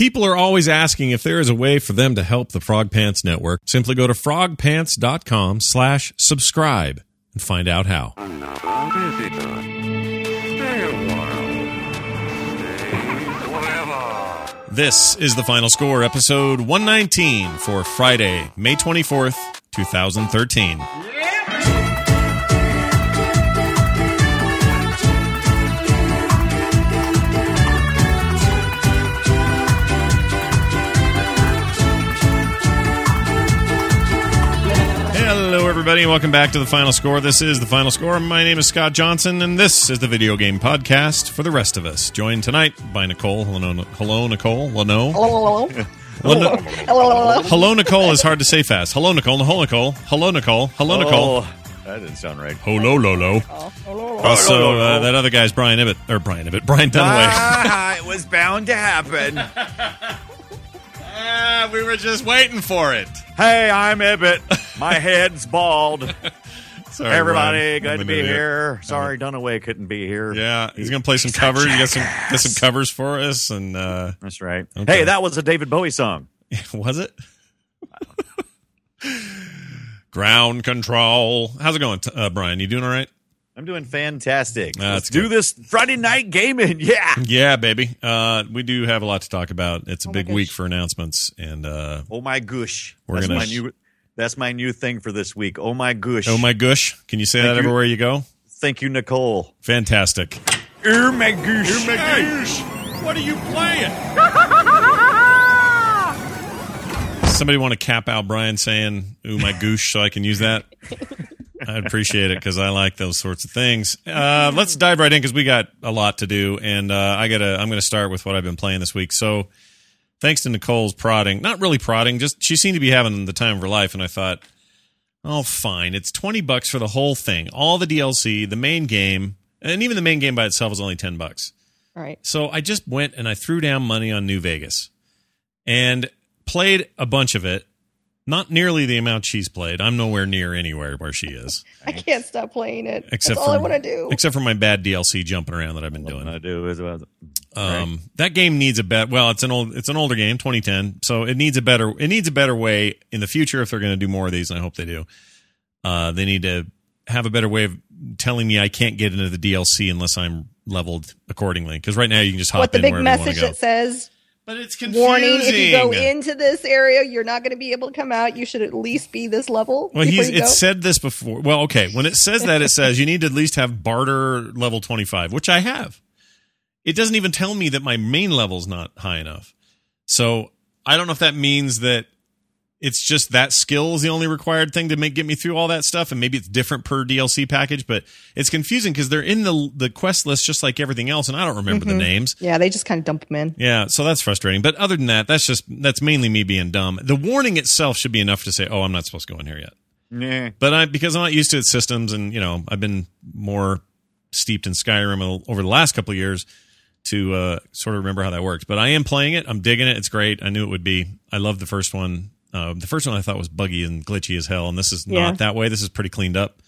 People are always asking if there is a way for them to help the Frog Pants Network. Simply go to frogpants.com slash subscribe and find out how. This is the final score, episode 119 for Friday, May 24th, 2013. Hello, everybody, and welcome back to the final score. This is the final score. My name is Scott Johnson, and this is the video game podcast for the rest of us. Joined tonight by Nicole. Hello, hello Nicole. Leno. Hello, Leno. hello. Hello, Nicole is hard to say fast. Hello, Nicole. Hello, Nicole. Hello, Nicole. Hello, Nicole. Oh, that didn't sound right. Hello, Lolo. Also, uh, that other guy's Brian Ibbott. Or Brian Ibbott. Brian Dunaway. Ah, it was bound to happen. Ah, we were just waiting for it. hey, I'm Ibbott. My head's bald. Sorry, Everybody, good I'm to be idiot. here. Sorry, Dunaway couldn't be here. Yeah, he's gonna play some covers. Get some get some covers for us, and uh, That's right. Okay. Hey, that was a David Bowie song. was it? Ground control. How's it going, uh, Brian? You doing all right? I'm doing fantastic. Ah, Let's do good. this Friday night gaming. Yeah. Yeah, baby. Uh, we do have a lot to talk about. It's a Oh big gosh. week for announcements, and uh, Oh my gosh. We're that's gonna- my new that's my new thing for this week. Oh my gosh. oh my gush, can you say Thank that you. everywhere you go? Thank you, Nicole. Fantastic. Oh my gosh. Oh my gosh, what are you playing? Somebody want to cap out Brian saying "ooh my goosh" so I can use that? I'd appreciate it because I like those sorts of things. Uh, let's dive right in because we got a lot to do, and uh, I gotta. I'm going to start with what I've been playing this week. So, thanks to Nicole's prodding, not really prodding, just she seemed to be having the time of her life, and I thought, oh, fine, it's twenty bucks for the whole thing, all the DLC, the main game, and even the main game by itself is only ten bucks. All right. So I just went and I threw down money on New Vegas and played a bunch of it. Not nearly the amount she's played. I'm nowhere near anywhere where she is, I can't stop playing it. except That's all for I want to do. except for my bad DLC jumping around that I've been doing. I do is about Um, that game needs a bet. Well, it's an old it's an older game, 2010, so it needs a better it needs a better way in the future if they're going to do more of these, and I hope they do. Uh, they need to have a better way of telling me I can't get into the DLC unless I'm leveled accordingly. Because right now you can just hop what the in big wherever you want message to go. that says But it's confusing. warning if you go into this area you're not going to be able to come out you should at least be this level Well, he's it said this before. Well, okay, when it says that, it says you need to at least have barter level twenty five, which I have. It doesn't even tell me that my main level's not high enough. So I don't know if that means that it's just that skill is the only required thing to make get me through all that stuff, and maybe it's different per DLC package. But it's confusing because they're in the the quest list just like everything else, and I don't remember the names. yeah they just kind of dump them in Yeah, so that's frustrating. But other than that, that's just that's mainly me being dumb. The warning itself should be enough to say, "Oh, I'm not supposed to go in here yet." Nah. But I because I'm not used to its systems, and you know I've been more steeped in Skyrim over the last couple of years to uh, sort of remember how that works. But I am playing it. I'm digging it. It's great. I knew it would be. I love the first one. Uh, the first one I thought was buggy and glitchy as hell, and this is Yeah. not that way. This is pretty cleaned up.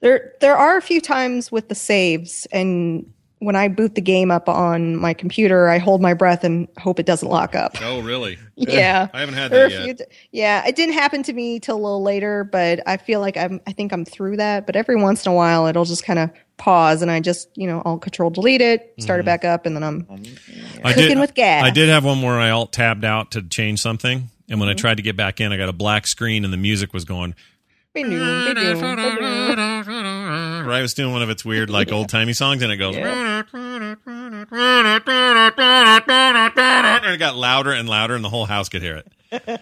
there there are a few times with the saves and when i boot the game up on my computer i hold my breath and hope it doesn't lock up Oh, really? yeah I haven't had There that yet. few t- yeah, it didn't happen to me till a little later, but I feel like I'm. I think I'm through that. But every once in a while, it'll just kind of pause, and I just, you know, I'll control delete it, start it back up, and then I'm Mm-hmm. I cooking with gas. I did have one where I alt tabbed out to change something, and when I Mm-hmm. tried to get back in, I got a black screen, and the music was going. Right, I was doing one of its weird, like old timey songs, and it goes. Yeah. And it got louder and louder, and the whole house could hear it.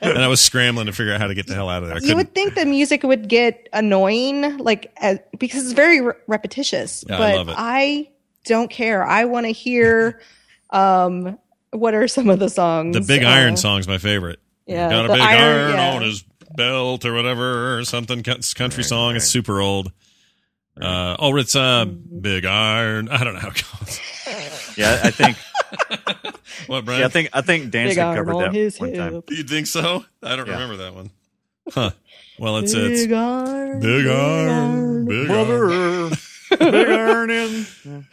and I was scrambling to figure out how to get the hell out of there. I You would think the music would get annoying, like as, because it's very re- repetitious. Yeah, I but it. I don't care. I want to hear. um What are some of the songs? the Big Uh, Iron song's my favorite. Yeah, got a big Iron- iron, yeah. on his belt or whatever, or something. It's a country song. It's super old. Uh, oh, it's uh, Mm-hmm. Big Iron. I don't know how it goes. Yeah, I think What, Brian? yeah, I think I think Dance Big had Iron covered on that his one time. you think so? I don't Yeah. remember that one. Huh. Well, it's it's Big Iron, Big Iron, Big Iron. Brother. Burning.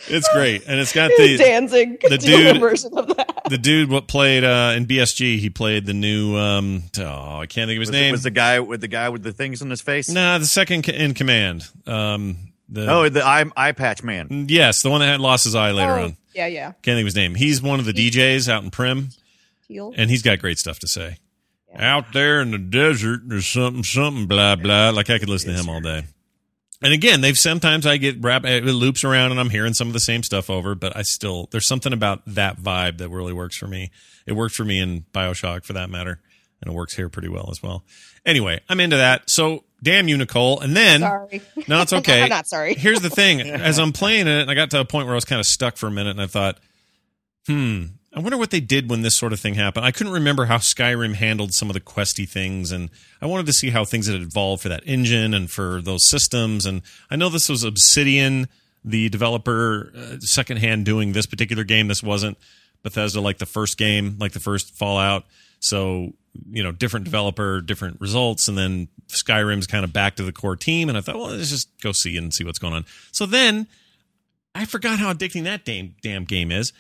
It's great, and it's got the Danzig the dude- version of that. the dude what played uh, in BSG. He played the new. Um, oh, I can't think of his Was, it, name. was the guy with the guy with the things on his face? nah, the second in command. Um, the Oh, the eye, eye patch man. yes, the one that had lost his eye later Oh, on. Yeah, yeah. Can't think of his name. He's one of the DJs out in Primm, Teal. and he's got great stuff to say. Out there in the desert, there's something, something, blah blah. Like I could listen to him all day. And again, they've sometimes I get rap it loops around and I'm hearing some of the same stuff over, but I still there's something about that vibe that really works for me. It worked for me in Bioshock for that matter, and it works here pretty well as well. Anyway, I'm into that. So damn you, Nicole. And then Sorry. no, it's okay. I'm not sorry. Here's the thing: as I'm playing it, I got to a point where I was kind of stuck for a minute, and I thought, hmm, I wonder what they did when this sort of thing happened. I couldn't remember how Skyrim handled some of the questy things, and I wanted to see how things had evolved for that engine and for those systems. And I know this was Obsidian, the developer, uh, secondhand doing this particular game. This wasn't Bethesda like the first game, like the first Fallout. So you know, different developer, different results, and then Skyrim's kind of back to the core team. And I thought, well, let's just go see and see what's going on. So then I forgot how addicting that damn damn game is.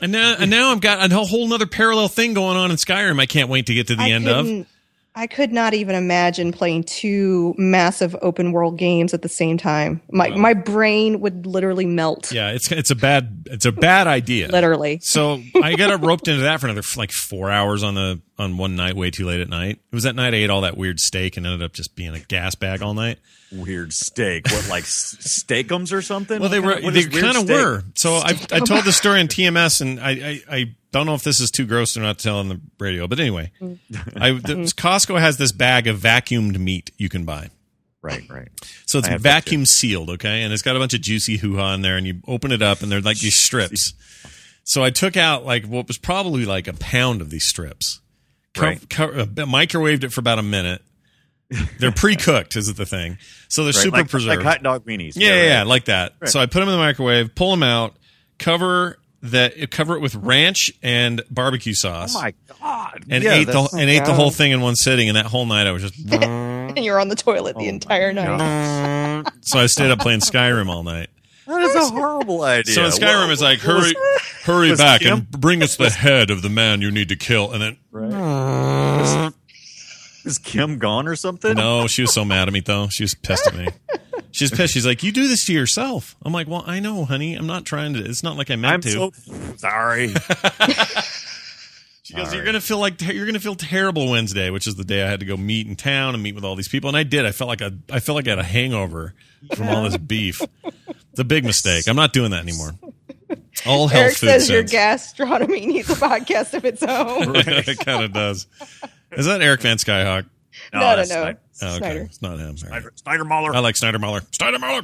And now, and now I've got a whole other parallel thing going on in Skyrim. I can't wait to get to the I end of. Couldn't- I could not even imagine playing two massive open world games at the same time. My my brain would literally melt. Yeah, it's it's a bad it's a bad idea. Literally. So I got roped into that for another like four hours on the on one night, way too late at night. It was that night I ate all that weird steak and ended up just being a gas bag all night. Weird steak. What, like s- steakums or something? Well, they What were kind of- what they kind of steak? were. So I I told the story on TMS, and I, I I don't know if this is too gross or not to tell on the radio, but anyway, I the, Costco has this bag of vacuumed meat you can buy. Right, right. So it's I have that vacuum sealed, okay, and it's got a bunch of juicy hoo ha in there, and you open it up, and they're like these strips. So I took out like what was probably like a pound of these strips, Co- Right. co- uh, microwaved it for about a minute. They're pre-cooked, is it the thing? So they're Right, super like, preserved. like hot dog weenies. Yeah, yeah, yeah, like that. So I put them in the microwave, pull them out, cover that, cover it with ranch and barbecue sauce, Oh my god! and Yeah, ate the that's- and ate the whole thing in one sitting. And that whole night, I was just And you're on the toilet Oh the entire night. so I stayed up playing Skyrim all night. That is a horrible idea. So in Skyrim, What- it's like what was- hurry, hurry was back Kim- and bring us the head of the man you need to kill. And then Is Kim gone or something? no, she was so mad at me though. She was pissed at me. She's pissed. She's like, "You do this to yourself." I'm like, "Well, I know, honey. I'm not trying to. It's not like I meant I'm to." so sorry. She goes, "You're gonna feel like you're gonna feel terrible Wednesday, which is the day I had to go meet in town and meet with all these people, and I did. I felt like a, I felt like I had a hangover from all this beef. It's a big mistake. I'm not doing that anymore. All health Eric food says your sense. gastronomy needs a podcast of its own. it kind of does. Is that Eric Van Skyhawk? No, no, that's no. Snyder. Oh, okay, Snyder. it's not him. All right. Snyder, Snyder Mahler. I like Snyder Muller. Snyder Muller.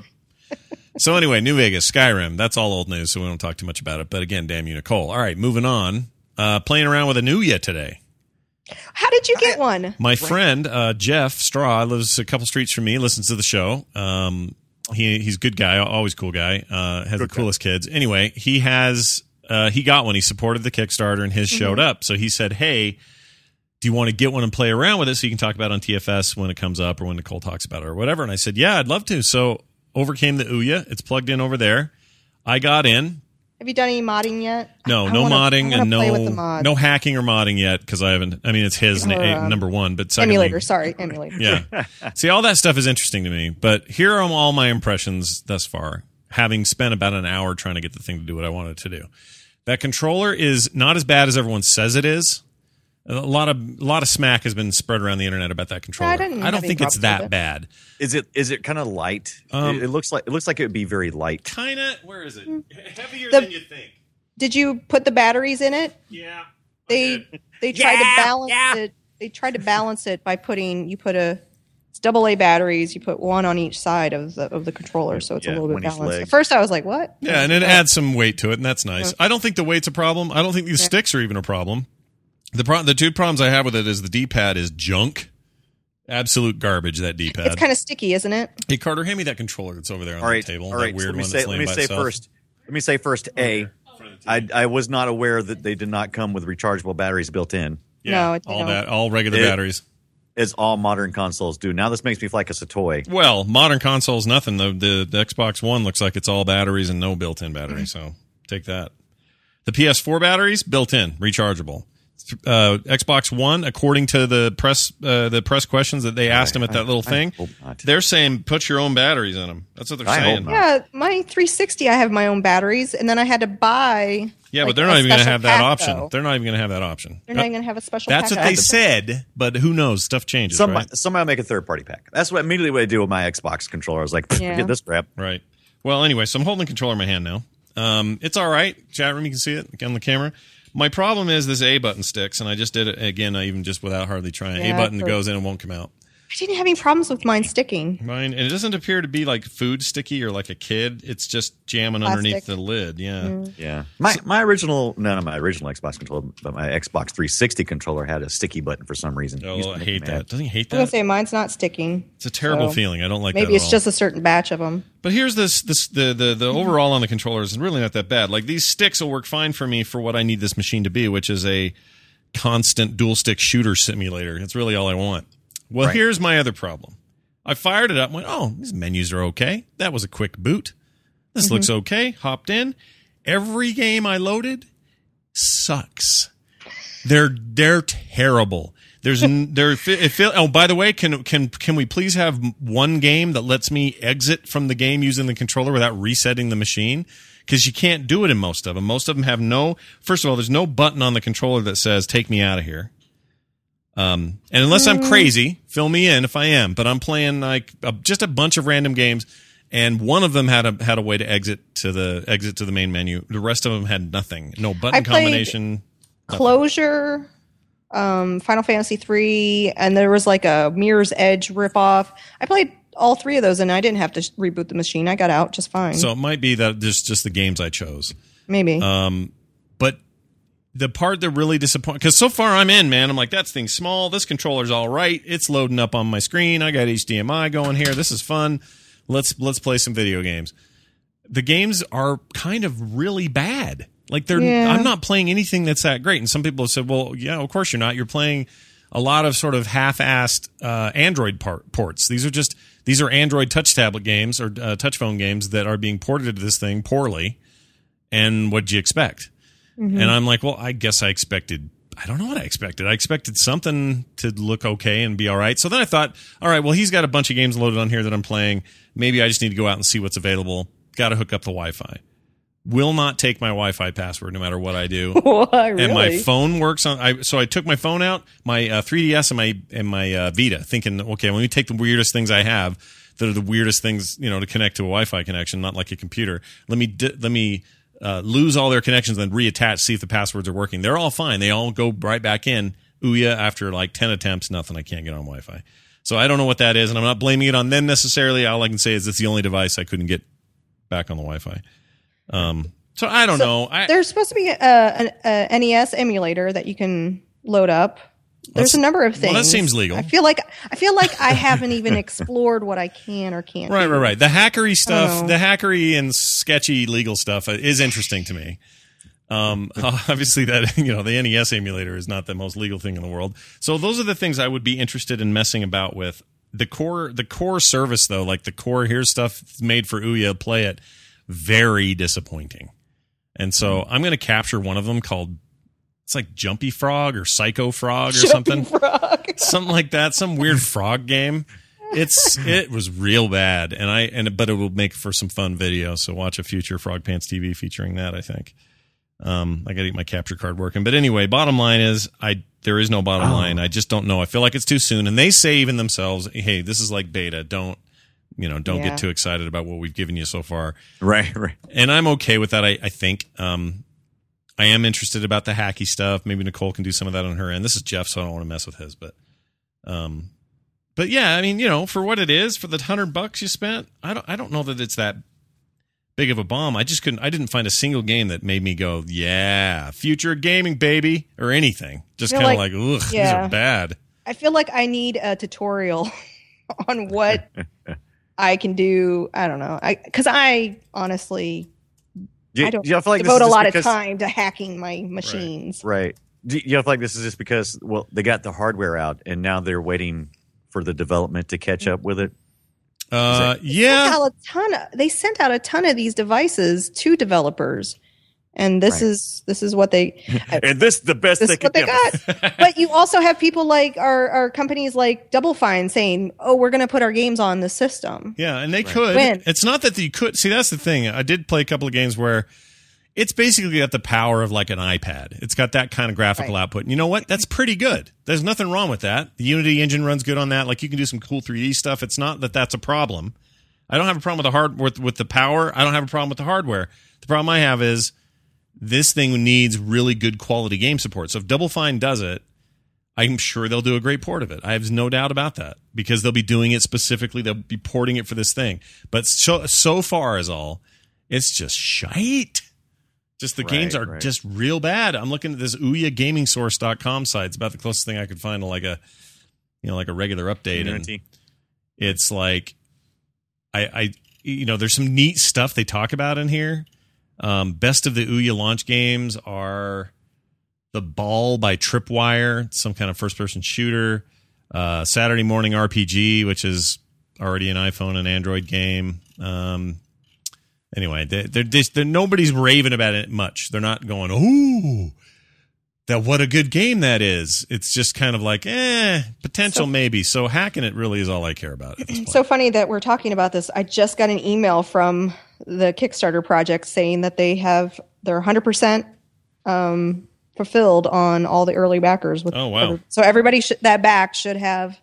so anyway, New Vegas, Skyrim. That's all old news, so we don't talk too much about it. But again, damn you, Nicole. All right, moving on. Uh, playing around with an Ouya today. How did you get one? My friend uh, Jeff Straw lives a couple streets from me. Listens to the show. Um, he he's a good guy, always cool guy. Uh, has the coolest kids. Anyway, he has uh, he got one. He supported the Kickstarter, and his showed up. So he said, "Hey, do you want to get one and play around with it so you can talk about it on TFS when it comes up or when Nicole talks about it or whatever?" And I said, "Yeah, I'd love to." So overcame the Ouya. It's plugged in over there. I got in. Have you done any modding yet? No, I no wanna- modding and play with the no mod. no hacking or modding yet because I haven't. I mean, it's his na- Or, um, number one, but secondly, emulator. Sorry, emulator. yeah. See, all that stuff is interesting to me, but here are all my impressions thus far, having spent about an hour trying to get the thing to do what I wanted to do. That controller is not as bad as everyone says it is. A lot of a lot of smack has been spread around the internet about that controller. didn't I don't think it's that it. bad. Is it is it kind of light? Um, it, it looks like it looks like it would be very light. Kind of. Where is it? Heavier The- than you think. Did you put the batteries in it? Yeah. They they tried to balance it. They tried to balance it by putting you put a it's double A batteries. You put one on each side of the of the controller, so it's Yeah, a little bit balanced. leg. At first, I was like, "What?" Yeah, and it adds some weight to it, and that's nice. I don't think the weight's a problem. I don't think these sticks are even a problem. The pro- the two problems I have with it is the D pad is junk, absolute garbage. That D pad. It's kind of sticky, isn't it? hey Carter, hand me that controller that's over there on All right, the table. all that right. weird so let me one say that's let me say itself. first. Let me say first. A, I I was not aware that they did not come with rechargeable batteries built in. Yeah, No, it- all don't. that, all regular It- batteries. as all modern consoles do. Now this makes me feel like it's a toy. Well, modern consoles, nothing. The, the the Xbox One looks like it's all batteries and no built-in battery. Mm. So take that. The PS4 batteries built in, rechargeable. Uh, Xbox One, according to the press uh, the press questions that they asked him at that little I thing, they're saying put your own batteries in them. That's what they're I saying. Yeah, my 360, I have my own batteries, and then I had to buy. Yeah, like, but they're not even going to have that option. though. They're not even going to have that option. They're not even going to have a special. That's pack what they of- said, but who knows? Stuff changes, Somebody, right? somebody will make a third party pack. That's what immediately what I do with my Xbox controller. I was like, Yeah. forget this crap. Right. Well, anyway, so I'm holding the controller in my hand now. Um, it's all right. Chat room, you can see it on the camera. My problem is this A button sticks, and I just did it again, I even just without hardly trying. Yeah, a button for- goes in and won't come out. I didn't have any problems with mine sticking. Mine, and it doesn't appear to be like food sticky or like a kid. It's just jamming Plastic. underneath the lid. Yeah. Mm. Yeah. My my original, no, not my original Xbox controller, but my Xbox 360 controller had a sticky button for some reason. Used Oh, I hate that. Doesn't he hate that? I'm gonna say mine's not sticking. It's a terrible so feeling. I don't like that. Maybe it's all. just a certain batch of them. But here's this this the the the overall on the controller is really not that bad. Like these sticks will work fine for me for what I need this machine to be, which is a constant dual stick shooter simulator. That's really all I want. Well, Right. here's my other problem. I fired it up and went, "Oh, these menus are okay. That was a quick boot. This mm-hmm. looks okay." Hopped in. Every game I loaded sucks. They're they're terrible. There's n- there it oh by the way can can can we please have one game that lets me exit from the game using the controller without resetting the machine because you can't do it in most of them. Most of them have no first of all there's no button on the controller that says take me out of here. Um and unless I'm crazy, fill me in if I am, but I'm playing like a, just a bunch of random games and one of them had a had a way to exit to the exit to the main menu. The rest of them had nothing. No button combination. Closure, um, Final Fantasy three, and there was like a Mirror's Edge ripoff. I played all three of those, and I didn't have to reboot the machine. I got out just fine. So it might be that just just the games I chose. Maybe. Um, but the part that really disappointed because so far I'm in, man. I'm like that thing's small. This controller's all right. It's loading up on my screen. I got HDMI going here. This is fun. Let's let's play some video games. The games are kind of really bad. Like they're Yeah. I'm not playing anything that's that great. And some people have said, well, yeah, of course you're not. You're playing a lot of sort of half-assed uh, Android part, ports. These are just these are Android touch tablet games or uh, touch phone games that are being ported to this thing poorly. And what do you expect? And I'm like, well, I guess I expected. I don't know what I expected. I expected something to look okay and be all right. So then I thought, all right, well, he's got a bunch of games loaded on here that I'm playing. Maybe I just need to go out and see what's available. Got to hook up the Wi-Fi. Will not take my Wi-Fi password no matter what I do. Why, really? And my phone works on. I so I took my phone out, my uh, 3ds and my and my uh, Vita, thinking, okay, let me take the weirdest things I have that are the weirdest things, you know, to connect to a Wi-Fi connection, not like a computer. Let me let me uh, lose all their connections, then reattach, see if the passwords are working. They're all fine. They all go right back in. Ouya, after like 10 attempts, nothing. I can't get on Wi-Fi. So I don't know what that is, and I'm not blaming it on them necessarily. All I can say is it's the only device I couldn't get back on the Wi-Fi. Um, so I don't know. I, There's supposed to be a, an a NES emulator that you can load up. There's That's- a number of well, things. that seems legal. I feel like I feel like I haven't even explored what I can or can't. Right, do. right, right. The hackery stuff, the hackery and sketchy legal stuff is interesting to me. Um, obviously, that you know the NES emulator is not the most legal thing in the world. So those are the things I would be interested in messing about with. The core, the core service though, like the core here's stuff made for Ouya, play it. Very disappointing. And so I'm going to capture one of them called it's like Jumpy Frog or Psycho Frog or something Frog. something like that, some weird frog game. It's it was real bad, and I and but it will make for some fun video. So watch a future Frog Pants TV featuring that. I think. Um, I got to get my capture card working. But anyway, bottom line is, I there is no bottom line. I just don't know. I feel like it's too soon, and they say even themselves, "Hey, this is like beta. Don't." You know, don't Yeah. get too excited about what we've given you so far Right, right. and I'm okay with that. I, I think um, I am interested about the hacky stuff. Maybe Nicole can do some of that on her end. This is Jeff, so I don't want to mess with his, but um, but yeah, I mean, you know, for what it is, for the hundred bucks you spent, I don't I don't know that it's that big of a bomb. I just couldn't. I didn't find a single game that made me go, yeah, future gaming, baby, or anything. Just kind of like, like- ugh, these are bad. I feel like I need a tutorial on what I can do. I don't know. I because I honestly Do you, I don't do you feel like devote a lot because- of time to hacking my machines. Right. do you feel like this is just because well they got the hardware out and now they're waiting for the development to catch up with it? Uh, sent yeah. out a ton of, they sent out a ton of these devices to developers and this Right. is this is what they And this is the best this they is what could they got but you also have people like our, our companies like double fine saying oh we're going to put our games on the system Yeah, and they could. When? It's not that you could. See, that's the thing. I did play a couple of games where it's basically got the power of like an iPad. It's got that kind of graphical Right. output. And you know what? That's pretty good. There's nothing wrong with that. The Unity engine runs good on that. Like you can do some cool 3D stuff. It's not that that's a problem. I don't have a problem with the hard with, with the power. I don't have a problem with the hardware. The problem I have is this thing needs really good quality game support. So if Double Fine does it, I'm sure they'll do a great port of it. I have no doubt about that because they'll be doing it specifically. They'll be porting it for this thing. But so so far as all, it's just shite. Just the Right, games are right. just real bad. I'm looking at this OuyaGamingSource.com site. It's about the closest thing I could find to like a, you know, like a regular update. And it's like I, I you know there's some neat stuff they talk about in here um, best of the ouya launch games are the ball by tripwire some kind of first person shooter. Uh, saturday morning rpg which is already an iphone and android game. Um, anyway they, they're just they're, nobody's raving about it much. They're not going ooh that what a good game that is. It's just kind of like eh potential maybe. So hacking it really is all i care about so funny that we're talking about this. I just got an email from the kickstarter project saying that they have they're 100% um, fulfilled on all the early backers with Oh, wow. so everybody should, that back should have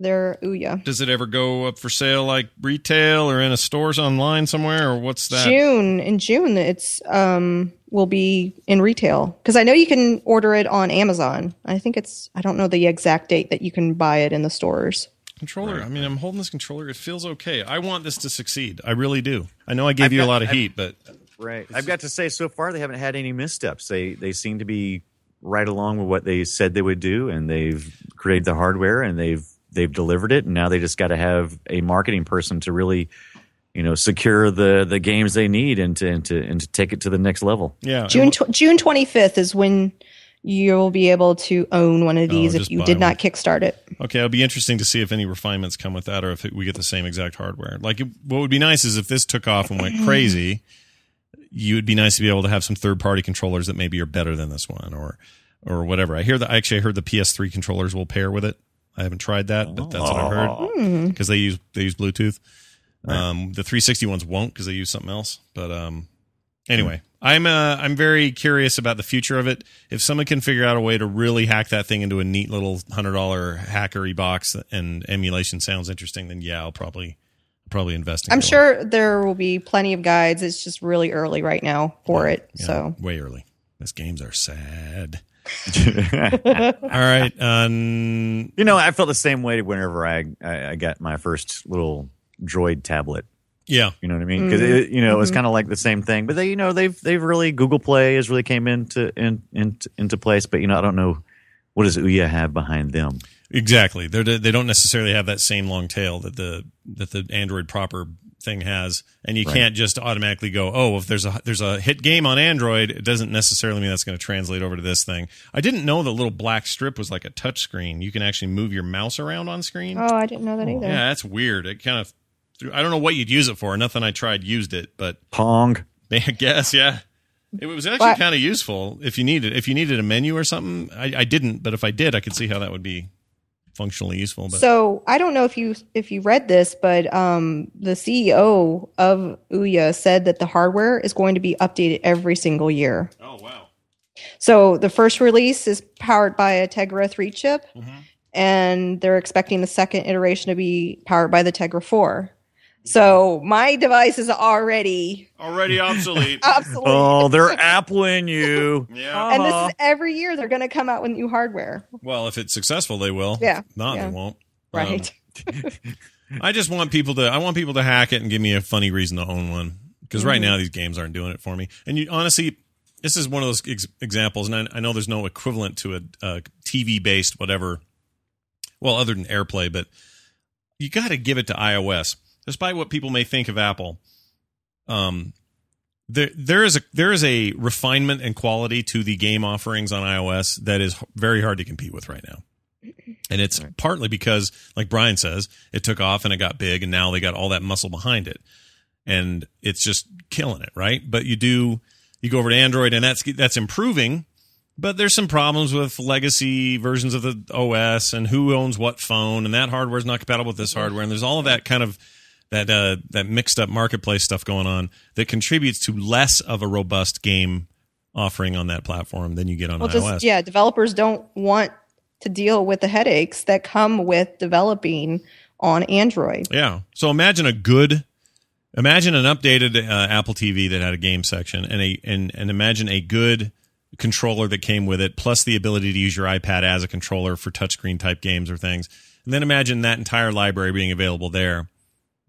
their ouya. Does it ever go up for sale like retail or in a stores online somewhere or what's that? june in june it's um will be in retail because i know you can order it on amazon i think it's i don't know the exact date that you can buy it in the stores Controller. I mean, I'm holding this controller. It feels okay. I want this to succeed. I really do. I know I gave you a lot of I've- heat, but Right. I've got to say, so far they haven't had any missteps. They they seem to be right along with what they said they would do, and they've created the hardware and they've they've delivered it, and now they just got to have a marketing person to really, you know, secure the the games they need and to and to and to take it to the next level. yeah. June tw- June 25th is when you'll be able to own one of oh, these Oh, if you did one. not kickstart it. Okay, it'll be interesting to see if any refinements come with that, or if it, we get the same exact hardware. Like, it, what would be nice is if this took off and went crazy, you would be nice to be able to have some third-party controllers that maybe are better than this one, or or whatever. I hear that. Actually, I heard the PS3 controllers will pair with it. I haven't tried that, but that's what I heard oh. hmm. because they use they use Bluetooth. Um, the 360 ones won't because they use something else. But um, anyway, I'm uh, I'm very curious about the future of it. If someone can figure out a way to really hack that thing into a neat little hundred dollar hackery box and emulation sounds interesting, then yeah, I'll probably probably invest. in I'm going. sure there will be plenty of guides. It's just really early right now for it. Yeah, So way early. These games are sad. All right, um, You know, I felt the same way whenever I I, I got my first little droid tablet. yeah, You know what I mean? Because mm-hmm. you know it was mm-hmm. kind of like the same thing, but they you know they've they've really Google Play has really came into in, in, into place. But you know I don't know what does Ouya have behind them. Exactly. They're, they don't necessarily have that same long tail that the that the Android proper thing has, and you Right. can't just automatically go, oh, if there's a there's a hit game on Android, it doesn't necessarily mean that's going to translate over to this thing. I didn't know the little black strip was like a touch screen. You can actually move your mouse around on screen. Oh, I didn't know that either. yeah, that's weird. It kind of I don't know what you'd use it for. Nothing I tried used it, but Pong. I guess yeah. It was actually kind of useful if you needed if you needed a menu or something. I, I didn't, but if I did, I could see how that would be functionally useful. But So I don't know if you if you read this, but um, the CEO of Ouya said that the hardware is going to be updated every single year. oh wow. So the first release is powered by a Tegra 3 chip, Mm-hmm. and they're expecting the second iteration to be powered by the Tegra 4. So my device is already Already obsolete. obsolete. Oh, they're appling you. yeah. and this is every year they're going to come out with new hardware. Well, if it's successful, they will. Yeah, If not, yeah. they won't. Right. Um, I just want people to. I want people to hack it and give me a funny reason to own one. Because right now these games aren't doing it for me. And you honestly, this is one of those ex- examples, and I, I know there's no equivalent to a, a TV based whatever. Well, other than AirPlay, but you got to give it to iOS, despite what people may think of Apple. Um, there there is a there is a refinement and quality to the game offerings on iOS that is very hard to compete with right now. And it's partly because, like Brian says, it took off and it got big, and now they got all that muscle behind it, and it's just killing it, right? But you do you go over to Android, and that's that's improving, but there's some problems with legacy versions of the OS and who owns what phone, and that hardware is not compatible with this hardware, and there's all of that kind of that uh, that mixed up marketplace stuff going on that contributes to less of a robust game offering on that platform than you get on Well, iOS. just yeah, developers don't want to deal with the headaches that come with developing on Android. Yeah. So imagine a good, imagine an updated uh, Apple TV that had a game section, and a and and imagine a good controller that came with it, plus the ability to use your iPad as a controller for touchscreen type games or things. And then imagine that entire library being available there.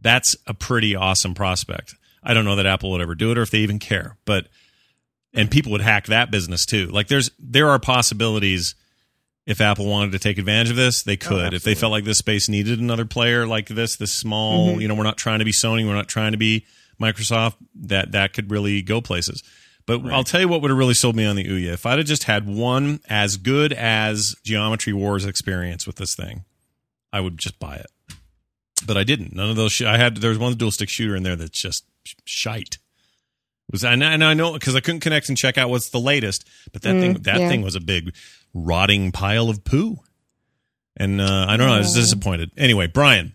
That's a pretty awesome prospect. I don't know that Apple would ever do it or if they even care, but and people would hack that business too. Like there's there are possibilities if Apple wanted to take advantage of this, they oh, could. if they felt like this space needed another player like this, this small, mm-hmm. you know, we're not trying to be Sony, we're not trying to be Microsoft, that that could really go places. But I'll tell you what would have really sold me on the Ouya. If I'd have just had one as good as Geometry Wars experience with this thing, I would just buy it. But I didn't. None of those. Sh- I had. There was one dual stick shooter in there that's just sh- shite. It was and I, and I know because I couldn't connect and check out what's the latest. But that thing that yeah. thing was a big rotting pile of poo. And uh, I don't know. I was disappointed. Anyway, Brian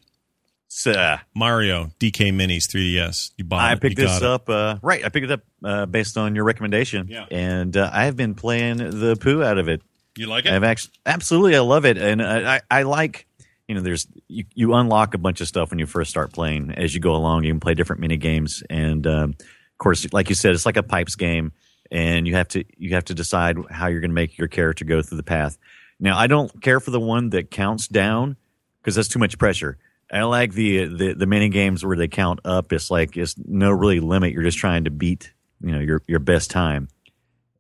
So, Mario DK Minis 3DS. You bought I it. picked You this it. up. Uh, right, I picked it up uh, based on your recommendation. Yeah. and uh, I have been playing the poo out of it. You like it? I've actually absolutely I love it, and I, I, I like you know there's you, you unlock a bunch of stuff when you first start playing. As you go along, you can play different mini games, and um, of course, like you said, it's like a pipes game, and you have to you have to decide how you're going to make your character go through the path. Now, I don't care for the one that counts down because that's too much pressure. I like the, the the mini games where they count up. It's like it's no really limit. You're just trying to beat you know your your best time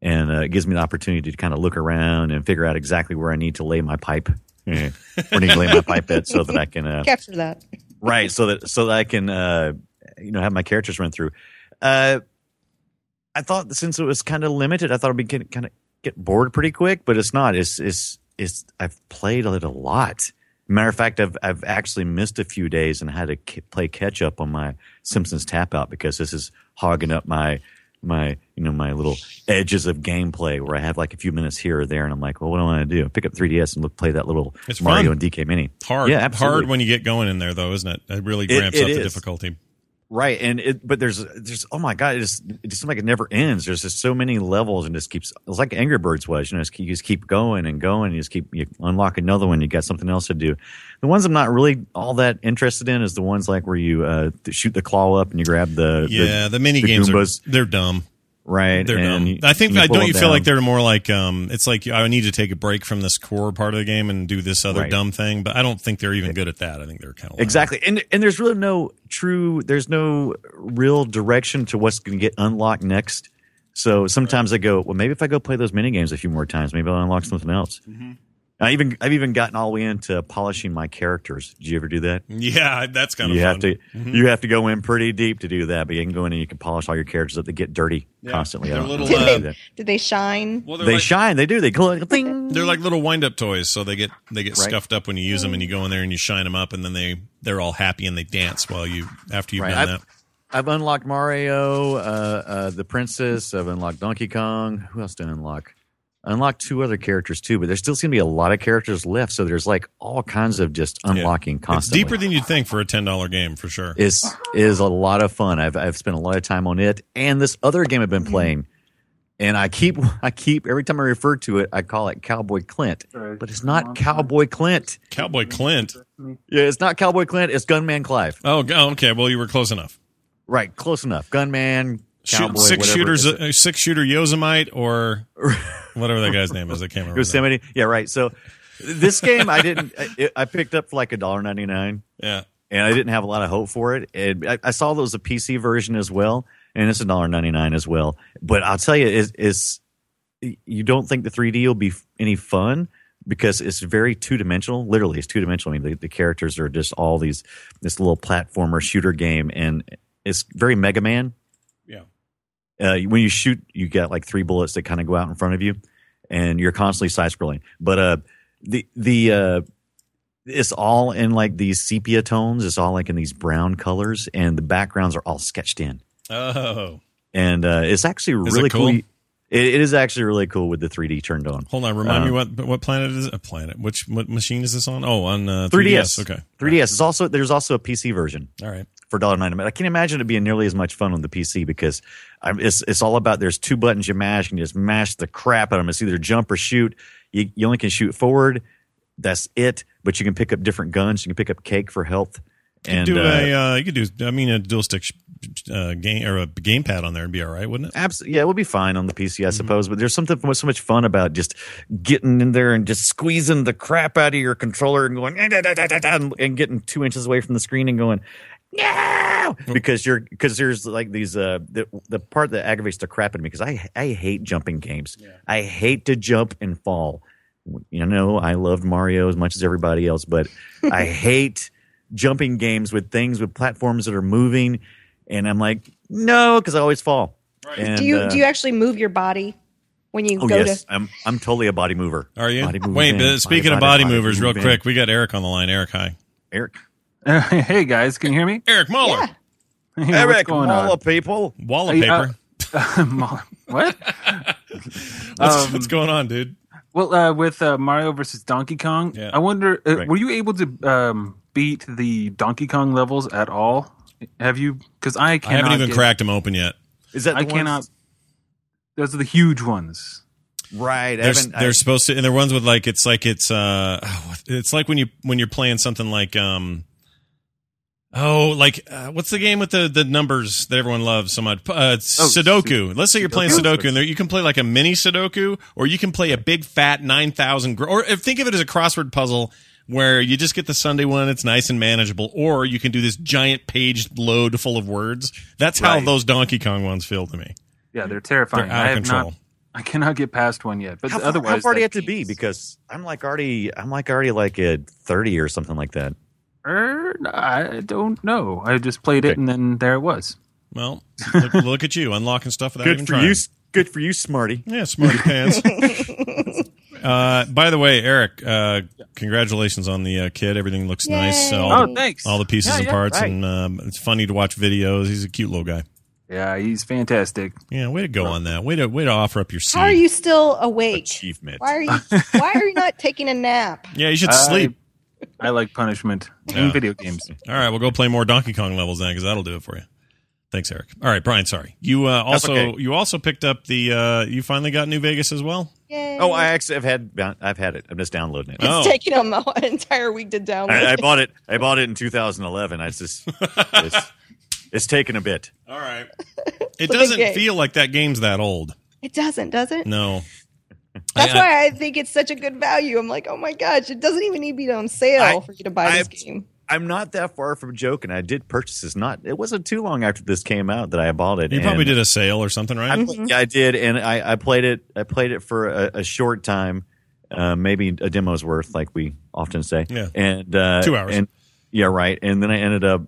and uh, it gives me the opportunity to kind of look around and figure out exactly where I need to lay my pipe, where I need to lay my pipe at, so that I can uh, Capture that. right, so that so that I can uh, you know have my characters run through. Uh, I thought since it was kind of limited, I thought I'd be kind of get bored pretty quick, but it's not. It's it's it's. I've played it a lot. Matter of fact, I've I've actually missed a few days and had to k- play catch up on my Simpsons Tapped Out because this is hogging up my my you know my little edges of gameplay where I have like a few minutes here or there, and I'm like, well, what do I want to do? Pick up 3ds and look play that little It's Mario fun. and DK Mini. hard. yeah, absolutely. hard when you get going in there, though, isn't it? It really It- ramps it up the difficulty. Right, and it, but there's there's oh my god, it just it just seems like it never ends. There's just so many levels, and just keeps. It's like Angry Birds was, you know, just, you just keep going and going. You just keep you unlock another one. You got something else to do. The ones I'm not really all that interested in is the ones like where you uh, shoot the claw up and you grab the Yeah, the, mini the games are they're dumb. Right. They're and dumb. I think I don't. it You feel down. like they're more like um. It's like I need to take a break from this core part of the game and do this other Right. dumb thing. But I don't think they're even good at that. I think they're kind of Exactly. And and there's really no true there's no real direction to what's going to get unlocked next. So sometimes I go, well, maybe if I go play those mini games a few more times, maybe I'll unlock something else. Mm-hmm. I even I've even gotten all the way into polishing my characters. Did you ever do that? Yeah, that's kind of you fun. have to you have to go in pretty deep to do that, but you can go in and you can polish all your characters up. They get dirty constantly. They're don't little, know uh, do that. Did they shine? Well, they're They like, shine. They do. They glow. Ding. They're like little wind up toys, so they get they get Right. scuffed up when you use them, and you go in there and you shine them up, and then they they're all happy and they dance while you after you've Right. done I've, that. I've unlocked Mario, uh, uh, the princess. I've unlocked Donkey Kong. Who else did I unlock? I unlocked two other characters too, but there still seem to be a lot of characters left. So there's like all kinds of just unlocking It's constantly. deeper than you'd think for a ten dollar game for sure. is is a lot of fun. I've I've spent a lot of time on it and this other game I've been playing. And I keep I keep every time I refer to it, I call it Cowboy Clint, but it's not Cowboy Clint. Cowboy Clint. Yeah, it's not Cowboy Clint. It's Gunman Clive. Oh, okay. Well, you were close enough. Right, close enough. Gunman, Shoot, Cowboy, six shooters, uh, six shooter Yosemite, or whatever that guy's name is. I can't remember. his name. Yosemite. Yeah, right. So this game I didn't. I, I picked up for like a dollar ninety nine, Yeah. and I didn't have a lot of hope for it. And I, I saw there was a PC version as well, and it's a dollar ninety nine as well. But I'll tell you, it's, it's you don't think the three D will be any fun because it's very two dimensional. Literally, it's two dimensional. I mean, the, the characters are just all these this little platformer shooter game, and it's very Mega Man. Uh, when you shoot, you get like three bullets that kind of go out in front of you, and you're constantly side scrolling. But uh, the the uh, it's all in like these sepia tones. It's all like in these brown colors, and the backgrounds are all sketched in. Oh, And uh, it's actually Is it really cool? cool. It, it is actually really cool with the 3D turned on. hold on. Remind me Uh, what what planet is it? A planet? Which what machine is this on? Oh, on uh, 3DS. Okay, 3DS. It's also there's also a PC version. all right. for dollar $1.99. I can't imagine it being nearly as much fun on the PC because I'm, it's it's all about there's two buttons you mash and you just mash the crap out of them. It's either jump or shoot. You, you only can shoot forward. That's it. But you can pick up different guns. You can pick up cake for health. And do uh, a uh, you could do. I mean, a dual stick uh, game or a gamepad on there would be all right, wouldn't it? Absolutely. yeah, it would be fine on the PC, Mm-hmm. I suppose. But there's something so much fun about just getting in there and just squeezing the crap out of your controller and going "Ah, da, da, da, da, da," and- and getting two inches away from the screen and going no because you're because there's like these uh the the part that aggravates the crap out of me because I I hate jumping games. I hate to jump and fall. You know, I loved Mario as much as everybody else, but I hate jumping games with things with platforms that are moving, and I'm like, no, because I always fall. And, do you uh, do you actually move your body when you Oh go yes, to? I'm I'm totally a body mover. Are you? Body Wait, in, but speaking of body, body, movers, real move in. quick, we got Eric on the line. Eric, hi. Eric, hey guys, can you hear me? Eric Muller, Yeah. Hey, what's Eric, going all on? the people. wallpaper. Mo- what? what's, um, what's going on, dude? Well, uh, with uh, Mario versus Donkey Kong, Yeah. I wonder, uh, Right. were you able to um, beat the Donkey Kong levels at all? Have you? Because I I haven't even get- cracked them open yet. Is that the I ones- cannot. Those are the huge ones. Right. They're, I- they're supposed to, and they're ones with like it's like it's uh, it's like when you when you're playing something like um, oh, like uh, what's the game with the the numbers that everyone loves so much? Uh, Oh, Sudoku. Let's say you're playing Sudoku. Sudoku, and there you can play like a mini Sudoku, or you can play a big fat nine thousand. Gr- or if, think of it as a crossword puzzle. Where you just get the Sunday one, it's nice and manageable, or you can do this giant page load full of words. That's how Right. those Donkey Kong ones feel to me. Yeah, they're terrifying. They're out I of have control. not. I cannot get past one yet. But how, far- otherwise, how far do you have to be? Because I'm like already, I'm like already like at 30 or something like that. Er, I don't know. I just played it, and then there it was. Well, look, look at you unlocking stuff without even Good for trying. you. Good for you, Smarty. Yeah, smarty pants. uh, by the way, Eric, uh, congratulations on the uh, kid. Everything looks nice. Yay. All, Oh, the, thanks. all the pieces Yeah, and yeah, parts, right. and um, it's funny to watch videos. He's a cute little guy. Yeah, he's fantastic. Yeah, way to go on that. Way to way to offer up your seed. How are you still awake? Achievement. Why are you Why are you not taking a nap? Yeah, you should I- sleep. I like punishment Yeah. in video games. All right, we'll go play more Donkey Kong levels then, because that'll do it for you. Thanks, Eric. All right, Brian. Sorry, you uh, also okay. you also picked up the. Uh, you finally got New Vegas as well. Yay. Oh, I actually have had, I've had it. I'm just downloading it. Oh. it's taking them an entire week to download. I, I bought it. I bought it in 2011. I just, it's, it's taken a bit. All right. It a doesn't feel like that game's that old. it doesn't, does it? No. That's I- I- why I think it's such a good value. I'm like, oh my gosh, it doesn't even need to be on sale I- for you to buy I- this game. I'm not that far from joking. I did purchase this. Not it wasn't too long after this came out that I bought it. You probably did a sale or something, right? I, yeah, I did, and I, I played it. I played it for a, a short time, uh, maybe a demo's worth, like we often say. Yeah. and uh, Two hours. And yeah, right. And then I ended up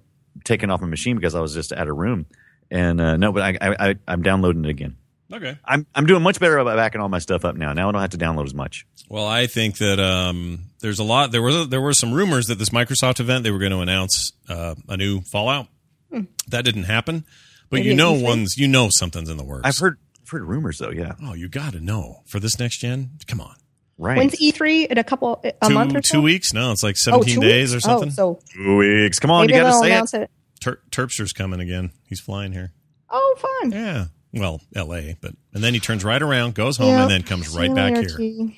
taking off my machine because I was just out of room. And uh, no, but I, I, I I'm downloading it again. Okay. I'm I'm doing much better about backing all my stuff up now. Now I don't have to download as much. Well, I think that um, there's a lot. There was there were some rumors that this Microsoft event they were going to announce uh, a new Fallout. That didn't happen, but Maybe you know ones. You know something's in the works. I've heard I've heard rumors though. Yeah, Oh, you got to know for this next gen. Come on, right. When's E3 in a couple a two month or so? two weeks? No, it's like Oh, seventeen two days weeks? or something. Oh, so Two weeks. Come on, maybe you got to say it. it. Ter- Terpster's coming again. He's flying here. Oh, fun. Yeah. Well, L.A., but and then he turns right around, goes home, Yep. and then comes See right back here. T.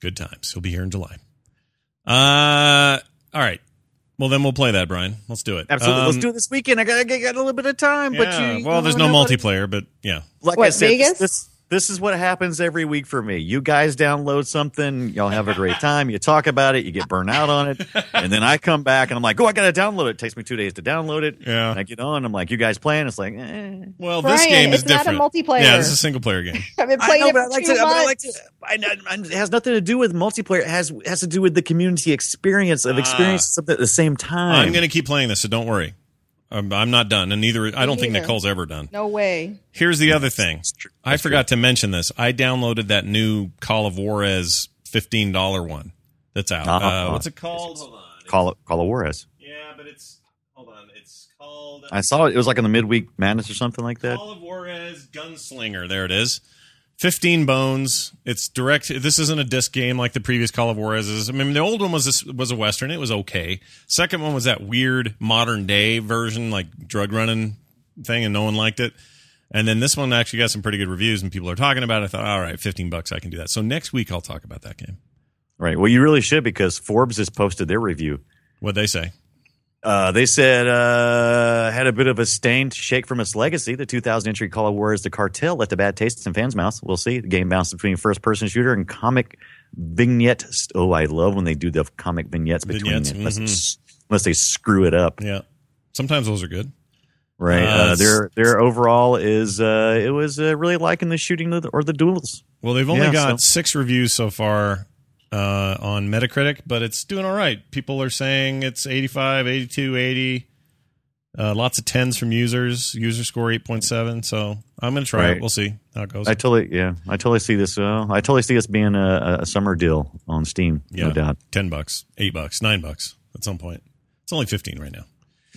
Good times. He'll be here in July. Uh, all right. Well, then we'll play that, Brian. Let's do it. Absolutely. Um, Let's do it this weekend. I got, I got a little bit of time, but yeah, you, well, you there's no know what- multiplayer, but yeah. Like What, I said, Vegas? this this is what happens every week for me. You guys download something, y'all have a great time, you talk about it, you get burned out on it, and then I come back and I'm like, oh, I got to download it. It takes me two days to download it. Yeah. And I get on, I'm like, you guys playing? It's like, eh. Well, this game is it's not a different. multiplayer. Yeah, this is a single player game. I've been I playing know, it but for I like two to. But I like months. to. I, I, it has nothing to do with multiplayer. It has has to do with the community experience of experiencing something at the same time. I'm going to keep playing this, so don't worry. I'm, I'm not done, and neither I don't think neither. Nicole's ever done. No way. Here's the other thing. true. I That's forgot to mention this. I downloaded that new Call of Juarez fifteen dollar one that's out. Uh-huh. Uh, what's it called? Hold on. Call it Call of Juarez. Yeah, but it's hold on. It's called I saw it. It was like on the midweek madness or something like that. Call of Juarez Gunslinger. There it is. 15 bones. It's direct. This isn't a disc game like the previous Call of Juarez is. I mean, the old one was this, was a western. It was okay. Second one was that weird modern day version, like drug running thing, and no one liked it. And then this one actually got some pretty good reviews, and people are talking about it. I thought, all right, 15 bucks, I can do that. So next week I'll talk about that game. Right. Well, you really should because Forbes has posted their review. What'd they say? Uh, they said uh, had a bit of a stain to shake from its legacy. The 2000 entry Call of Juarez The Cartel left a bad taste in fans' mouths. We'll see. The game bounced between first-person shooter and comic vignette. Oh, I love when they do the comic vignettes between Vignettes, unless, mhm. unless they screw it up. Yeah. Sometimes those are good. Right. Uh, Uh, their their overall is uh, it was uh, really liking the shooting or the duels. Well, they've only Yeah, got so- six reviews so far uh, on Metacritic, but it's doing all right. People are saying it's 85, 82, 80. Uh, lots of tens from users. User score 8.7. So I'm going to try it. We'll see how it goes. I totally yeah, I totally see this. Uh, I totally see this being a, a summer deal on Steam. yeah. No doubt. 10 bucks, 8 bucks, 9 bucks at some point. It's only 15 right now.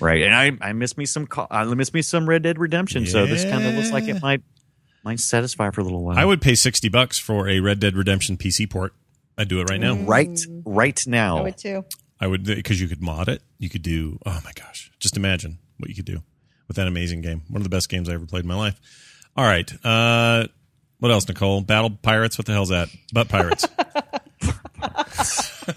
Right, and I I miss me some I miss me some Red Dead Redemption. So this kind of looks like it might might satisfy for a little while. I would pay 60 bucks for a Red Dead Redemption PC port. I'd do it right now. right right now. I now. would too. I would because you could mod it. You could do. Oh my gosh! Just imagine what you could do with that amazing game. One of the best games I ever played in my life. All right. Uh, what else, Nicole? Battle Pirates. What the hell's that? Butt Pirates.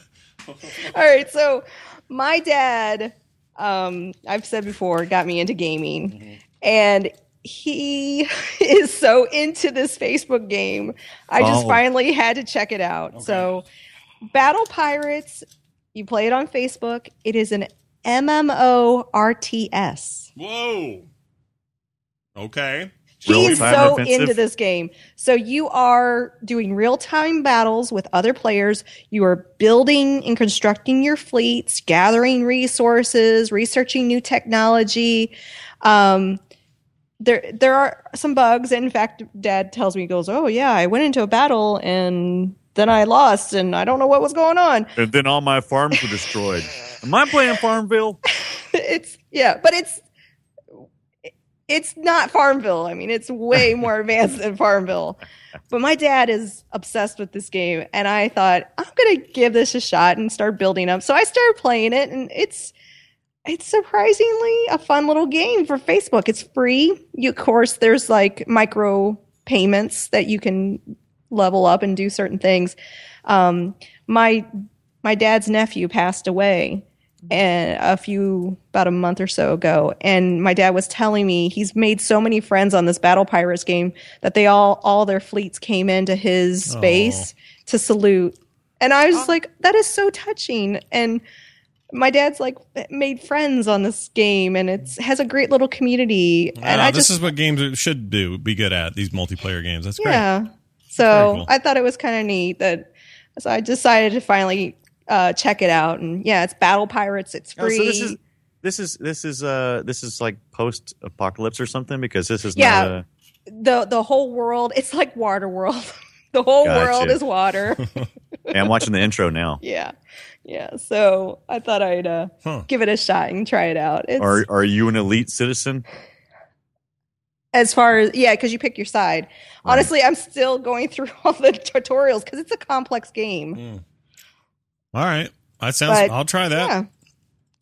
All right, so my dad, um, I've said before, got me into gaming, Mm-hmm. and he is so into this Facebook game. I just Oh. finally had to check it out. So, Battle Pirates, you play it on Facebook. It is an MMO RTS. Whoa. Okay. He's time so offensive? into this game. So you are doing real time battles with other players. You are building and constructing your fleets, gathering resources, researching new technology. Um, there, there are some bugs. In fact, Dad tells me, he goes, "Oh yeah, I went into a battle and then I lost, and I don't know what was going on." And then all my farms were destroyed. Am I playing Farmville? it's yeah, but it's it's not Farmville. I mean, it's way more advanced than Farmville. But my dad is obsessed with this game, and I thought I'm gonna give this a shot and start building up. So I started playing it, and it's it's surprisingly a fun little game for Facebook. It's free. You, of course, there's like micro payments that you can level up and do certain things. Um, my my dad's nephew passed away and a few about a month or so ago and my dad was telling me he's made so many friends on this battle pirates game that they all all their fleets came into his space to salute and i was just like that is so touching and my dad's like made friends on this game and it's has a great little community and Wow, i this just is what games should do. Be good at these multiplayer games. That's great. yeah. So cool. I thought it was kind of neat that. So I decided to finally uh, check it out, and yeah, it's Battle Pirates. It's Oh, free. so this is this is this is uh this is like post apocalypse or something because this is Yeah. not a, the the whole world. It's like Water World. the whole Gotcha. world is water. yeah, I'm watching the intro now. yeah, yeah. So I thought I'd uh, Huh. give it a shot and try it out. It's Are are you an elite citizen? as far as yeah, because you pick your side. Right. Honestly, I'm still going through all the tutorials because it's a complex game. All right. That sounds. But, I'll try that. Yeah.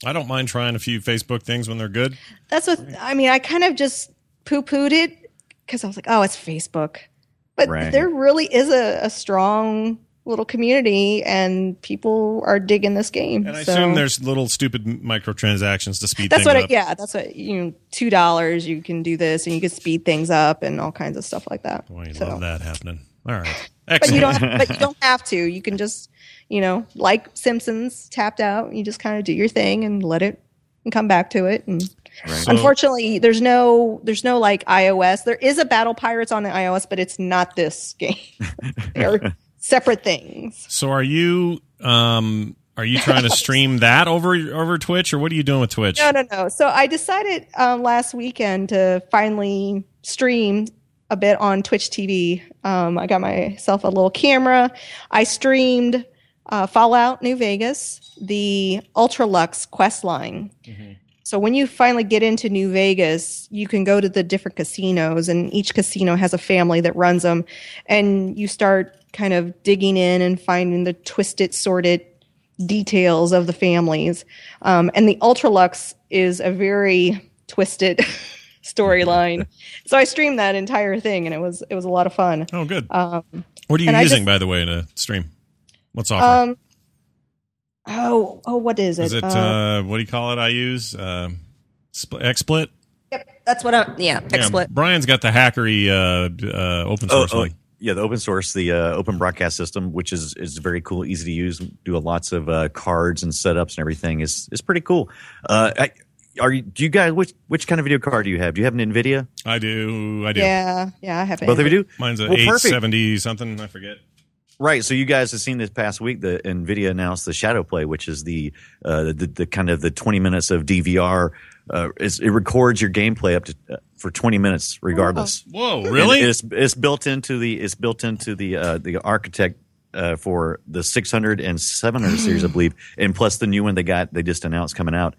I don't mind trying a few Facebook things when they're good. That's what I mean. I kind of just poo pooed it because I was like, oh, it's Facebook. But Right. there really is a, a strong little community and people are digging this game. And I So- assume there's little stupid microtransactions to speed that's things what up. it, yeah, that's what you know, two dollars you can do this and you can speed things up and all kinds of stuff like that. Boy, you So- love that happening. All right. But you don't but you don't have to. You can just, you know, like Simpsons tapped out, you just kind of do your thing and let it and come back to it and Right. So- Unfortunately, there's no there's no like iOS. There is a Battle Pirates on the iOS, but it's not this game. They're separate things. So are you um Are you trying to stream that over over Twitch, or what are you doing with Twitch? No, no, no. So I decided um, last weekend to finally stream a bit on Twitch TV. Um, I got myself a little camera. I streamed uh, Fallout New Vegas, the Ultra-Luxe quest line. So when you finally get into New Vegas, you can go to the different casinos, and each casino has a family that runs them, and you start kind of digging in and finding the twisted, sorted details of the families. Um, and the Ultra-Luxe is a very twisted storyline. so I streamed that entire thing, and it was it was a lot of fun. Oh, good. Um, what are you using, just- by the way, to stream? What software? um, oh, oh, what is it? Is it Uh, uh, what do you call it? I use uh, Spl- XSplit. yep, that's what I. Yeah, Yeah, XSplit. Brian's got the hackery uh, uh, open Oh, source oh, one. Yeah, the open source, the uh, open broadcast system, which is is very cool, easy to use. Do lots of uh, cards and setups and everything is is pretty cool. Uh, I, are you? Do you guys which which kind of video card do you have? Do you have an Nvidia? I do. I do. Yeah, yeah, I have. Both of you do. Mine's a Well, 870 something. I forget. Right. So you guys have seen this past week the Nvidia announced the Shadow Play, which is the uh, the, the kind of the 20 minutes of DVR. Uh, it records your gameplay up to uh, for 20 minutes, regardless. Whoa, And really? it's it's built into the it's built into the uh, the architect uh, for the 600 and 700 series, I believe, and plus the new one they got they just announced coming out.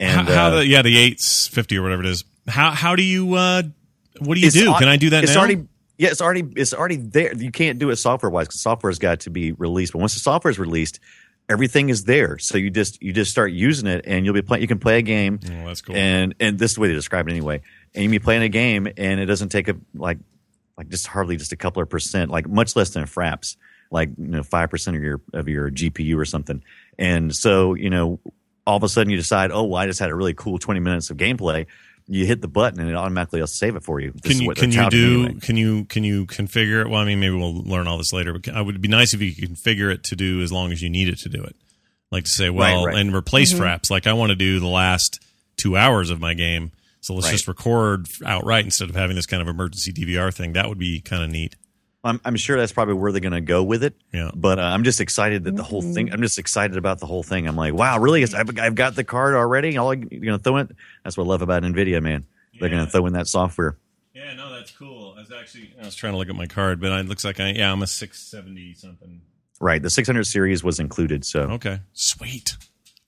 And how, how uh, the yeah the 850 or whatever it is. How how do you uh what do you do? al- Can I do that it's now? already yeah it's already it's already there you can't do it software wise because software's got to be released but once the software is released everything is there. So you just you just start using it and you'll be playing you can play a game oh, that's cool. and and this is the way they describe it anyway. And you'll be playing a game and it doesn't take a like like just hardly just a couple of percent like much less than fraps like you know five percent of your of your gpu or something. And so you know all of a sudden you decide oh well i just had a really cool 20 minutes of gameplay you hit the button and it automatically will save it for you This can you can you do anyway. can you can you configure it? Well, I mean, maybe we'll learn all this later. But it would be nice if you could configure it to do as long as you need it to do it. Like to say, well, right. and replace Mm-hmm. fraps. Like I want to do the last two hours of my game, so let's Right. just record outright instead of having this kind of emergency DVR thing. That would be kind of neat. I'm, I'm sure that's probably where they're going to go with it. Yeah. But uh, I'm just excited that the whole thing. I'm just excited about the whole thing. I'm like, wow, really? I've, I've got the card already. All I, you're going to throw it. That's what I love about Nvidia, man. They're Yeah. going to throw in that software. Yeah, no, that's cool. I was actually I was trying to look at my card, but it looks like I yeah I'm a 670 something. Right. The 600 series was included. So Okay, sweet.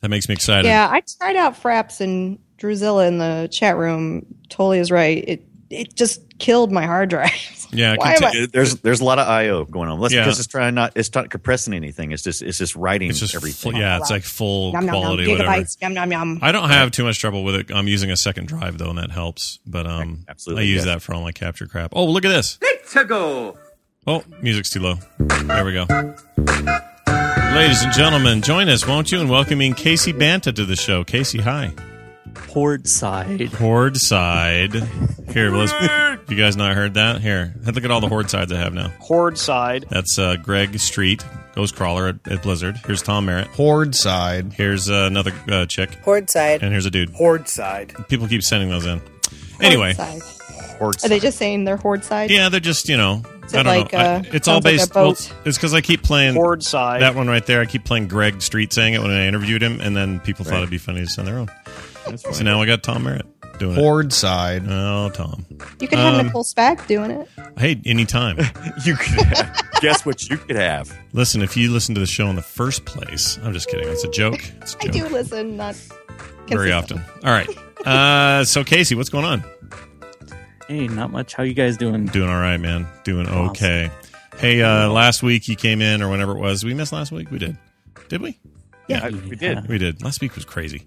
That makes me excited. Yeah, I tried out Fraps and Druzilla in the chat room. Totally is right. It it just killed my hard drive. Yeah, I Why can am I- there's there's a lot of I/O going on. That's Yeah. because it's trying not. It's not compressing anything. It's just it's just writing It's just everything. full, yeah, it's like full Yum, yum, yum, quality, whatever. gigabytes. Yum yum yum. I don't have too much trouble with it. I'm using a second drive though, and that helps. But um, Absolutely, I use yes. that for all my capture crap. Oh, look at this. Let's go. Oh, music's too low. There we go. Ladies and gentlemen, join us, won't you, in welcoming Casey Banta to the show. Casey, hi. Horde side. Horde side. Here, let's. You guys not heard that? Here, look at all the horde sides I have now. Horde side. That's uh, Greg Street, Ghost Crawler at, at Blizzard. Here's Tom Merritt. Horde side. Here's uh, another uh, chick, Horde side. and here's a dude. Horde side. People keep sending those in. Anyway, Horde side. Horde Are they just saying they're horde side? yeah, they're just you know. Is I don't like, know. I- uh, it's all sounds like a based. well, boat? it's because I keep playing Horde side. that one right there. I keep playing Greg Street saying it when I interviewed him, and then people thought it'd be funny to send their own. So now I got Tom Merritt doing Horde side. it. Oh, Tom. You could have Um, Nicole Spack doing it. Hey, anytime. you could have, guess what you could have. listen, if you listen to the show in the first place, I'm just kidding. It's a joke. It's a I joke. do listen, not Very consistent. often. All right. Uh, so Casey, what's going on? Hey, not much. How you guys doing? Doing all right, man. Doing okay. Hey, uh, last week you came in or whenever it was. We missed last week. We did. Did we? Yeah, we did. We did. Last week was crazy.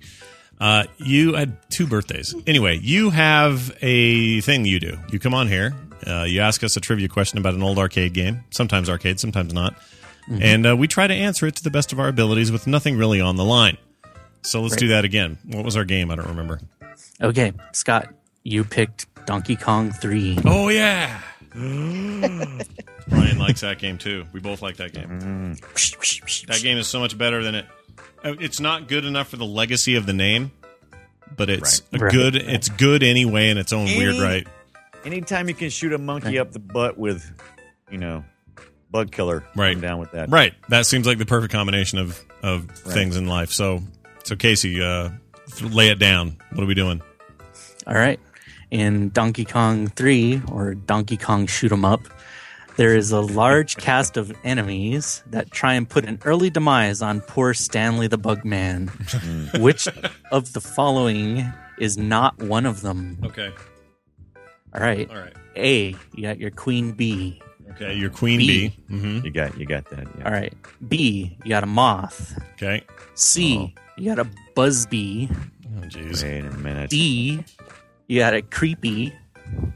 Uh, you had two birthdays. Anyway, you have a thing you do. You come on here. Uh, you ask us a trivia question about an old arcade game. Sometimes arcade, sometimes not. And uh, we try to answer it to the best of our abilities with nothing really on the line. So let's do that again. What was our game? I don't remember. Okay, Scott, you picked Donkey Kong 3. Oh yeah. Brian likes that game too. We both like that game. That game is so much better than it. Uh, It's not good enough for the legacy of the name, but it's a Right. good. It's good anyway in its own weird right. Anytime you can shoot a monkey up the butt with, you know, Bug killer. Right. I'm down with that. Right. That seems like the perfect combination of of things in life. So so Casey, uh, lay it down. What are we doing? All right. In Donkey Kong 3 or Donkey Kong Shoot 'em Up, there is a large cast of enemies that try and put an early demise on poor Stanley the Bugman. Which of the following is not one of them? Okay. All right. All right. A, you got your Queen Bee. Okay. Your queen B. bee. Mm-hmm. You got you got that. Yeah. All right. B, you got a moth. Okay. C, you got a buzzbee. Oh jeez. Wait a minute. D, you got a creepy.